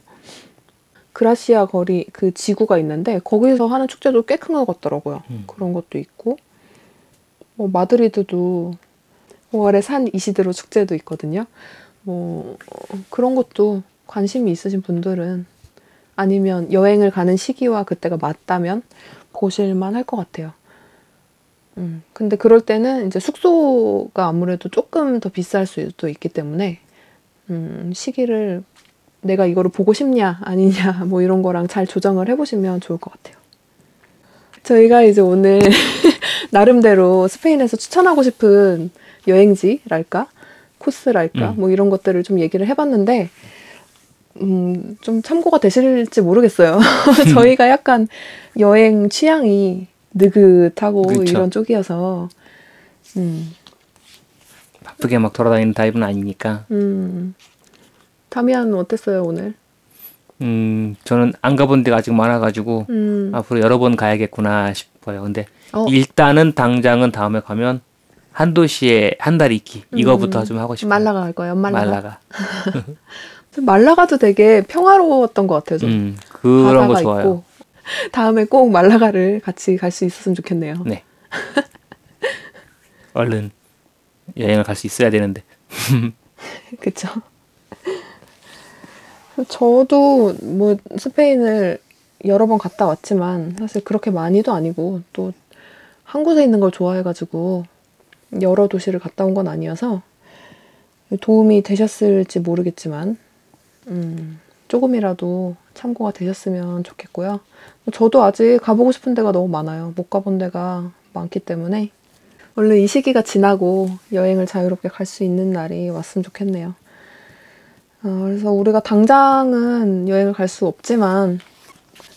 그라시아 거리 그 지구가 있는데 거기서 하는 축제도 꽤 큰 것 같더라고요. 음. 그런 것도 있고 뭐 마드리드도 5월에 산 이시드로 축제도 있거든요. 뭐 어, 그런 것도 관심이 있으신 분들은 아니면 여행을 가는 시기와 그때가 맞다면 보실만 할 것 같아요. 음, 근데 그럴 때는 이제 숙소가 아무래도 조금 더 비쌀 수도 있기 때문에 음, 시기를 내가 이거를 보고 싶냐 아니냐 [LAUGHS] 뭐 이런 거랑 잘 조정을 해보시면 좋을 것 같아요. 저희가 이제 오늘 [LAUGHS] 나름대로 스페인에서 추천하고 싶은 여행지랄까 코스랄까 음. 뭐 이런 것들을 좀 얘기를 해봤는데 음, 좀 참고가 되실지 모르겠어요. [LAUGHS] 저희가 약간 여행 취향이 느긋하고 그쵸. 이런 쪽이어서 음, 바쁘게 막 돌아다니는 타입은 아니니까. 음. 다미안 어땠어요 오늘? 음, 저는 안 가본 데가 아직 많아가지고 음. 앞으로 여러 번 가야겠구나 싶어요. 근데 어. 일단은 당장은 다음에 가면 한 도시에 한 달 있기 이거부터 음. 좀 하고 싶어요. 말라가 갈 거예요. 말라가. 말라가. [LAUGHS] 말라가도 되게 평화로웠던 것 같아요. 좀. 음, 그런 거 좋아요. 있고. [LAUGHS] 다음에 꼭 말라가를 같이 갈 수 있었으면 좋겠네요. 네. 얼른 여행을 갈 수 있어야 되는데. [LAUGHS] 그쵸. 저도 뭐 스페인을 여러 번 갔다 왔지만 사실 그렇게 많이도 아니고 또 한 곳에 있는 걸 좋아해가지고 여러 도시를 갔다 온 건 아니어서 도움이 되셨을지 모르겠지만 음, 조금이라도 참고가 되셨으면 좋겠고요. 저도 아직 가보고 싶은 데가 너무 많아요. 못 가본 데가 많기 때문에 얼른 이 시기가 지나고 여행을 자유롭게 갈 수 있는 날이 왔으면 좋겠네요. 어, 그래서 우리가 당장은 여행을 갈 수 없지만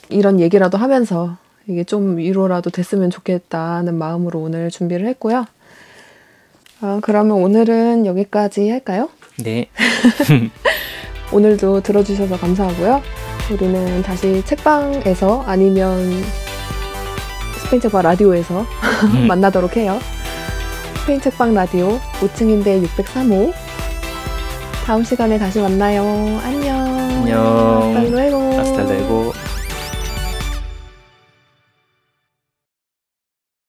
이런 얘기라도 하면서 이게 좀 위로라도 됐으면 좋겠다는 마음으로 오늘 준비를 했고요. 아, 그러면 오늘은 여기까지 할까요? 네. [LAUGHS] 오늘도 들어주셔서 감사하고요. 우리는 다시 책방에서 아니면 스페인 책방 라디오에서 [LAUGHS] 만나도록 해요. 스페인 책방 라디오 5층인데 603호. 다음 시간에 다시 만나요. 안녕. 안녕. Hasta luego.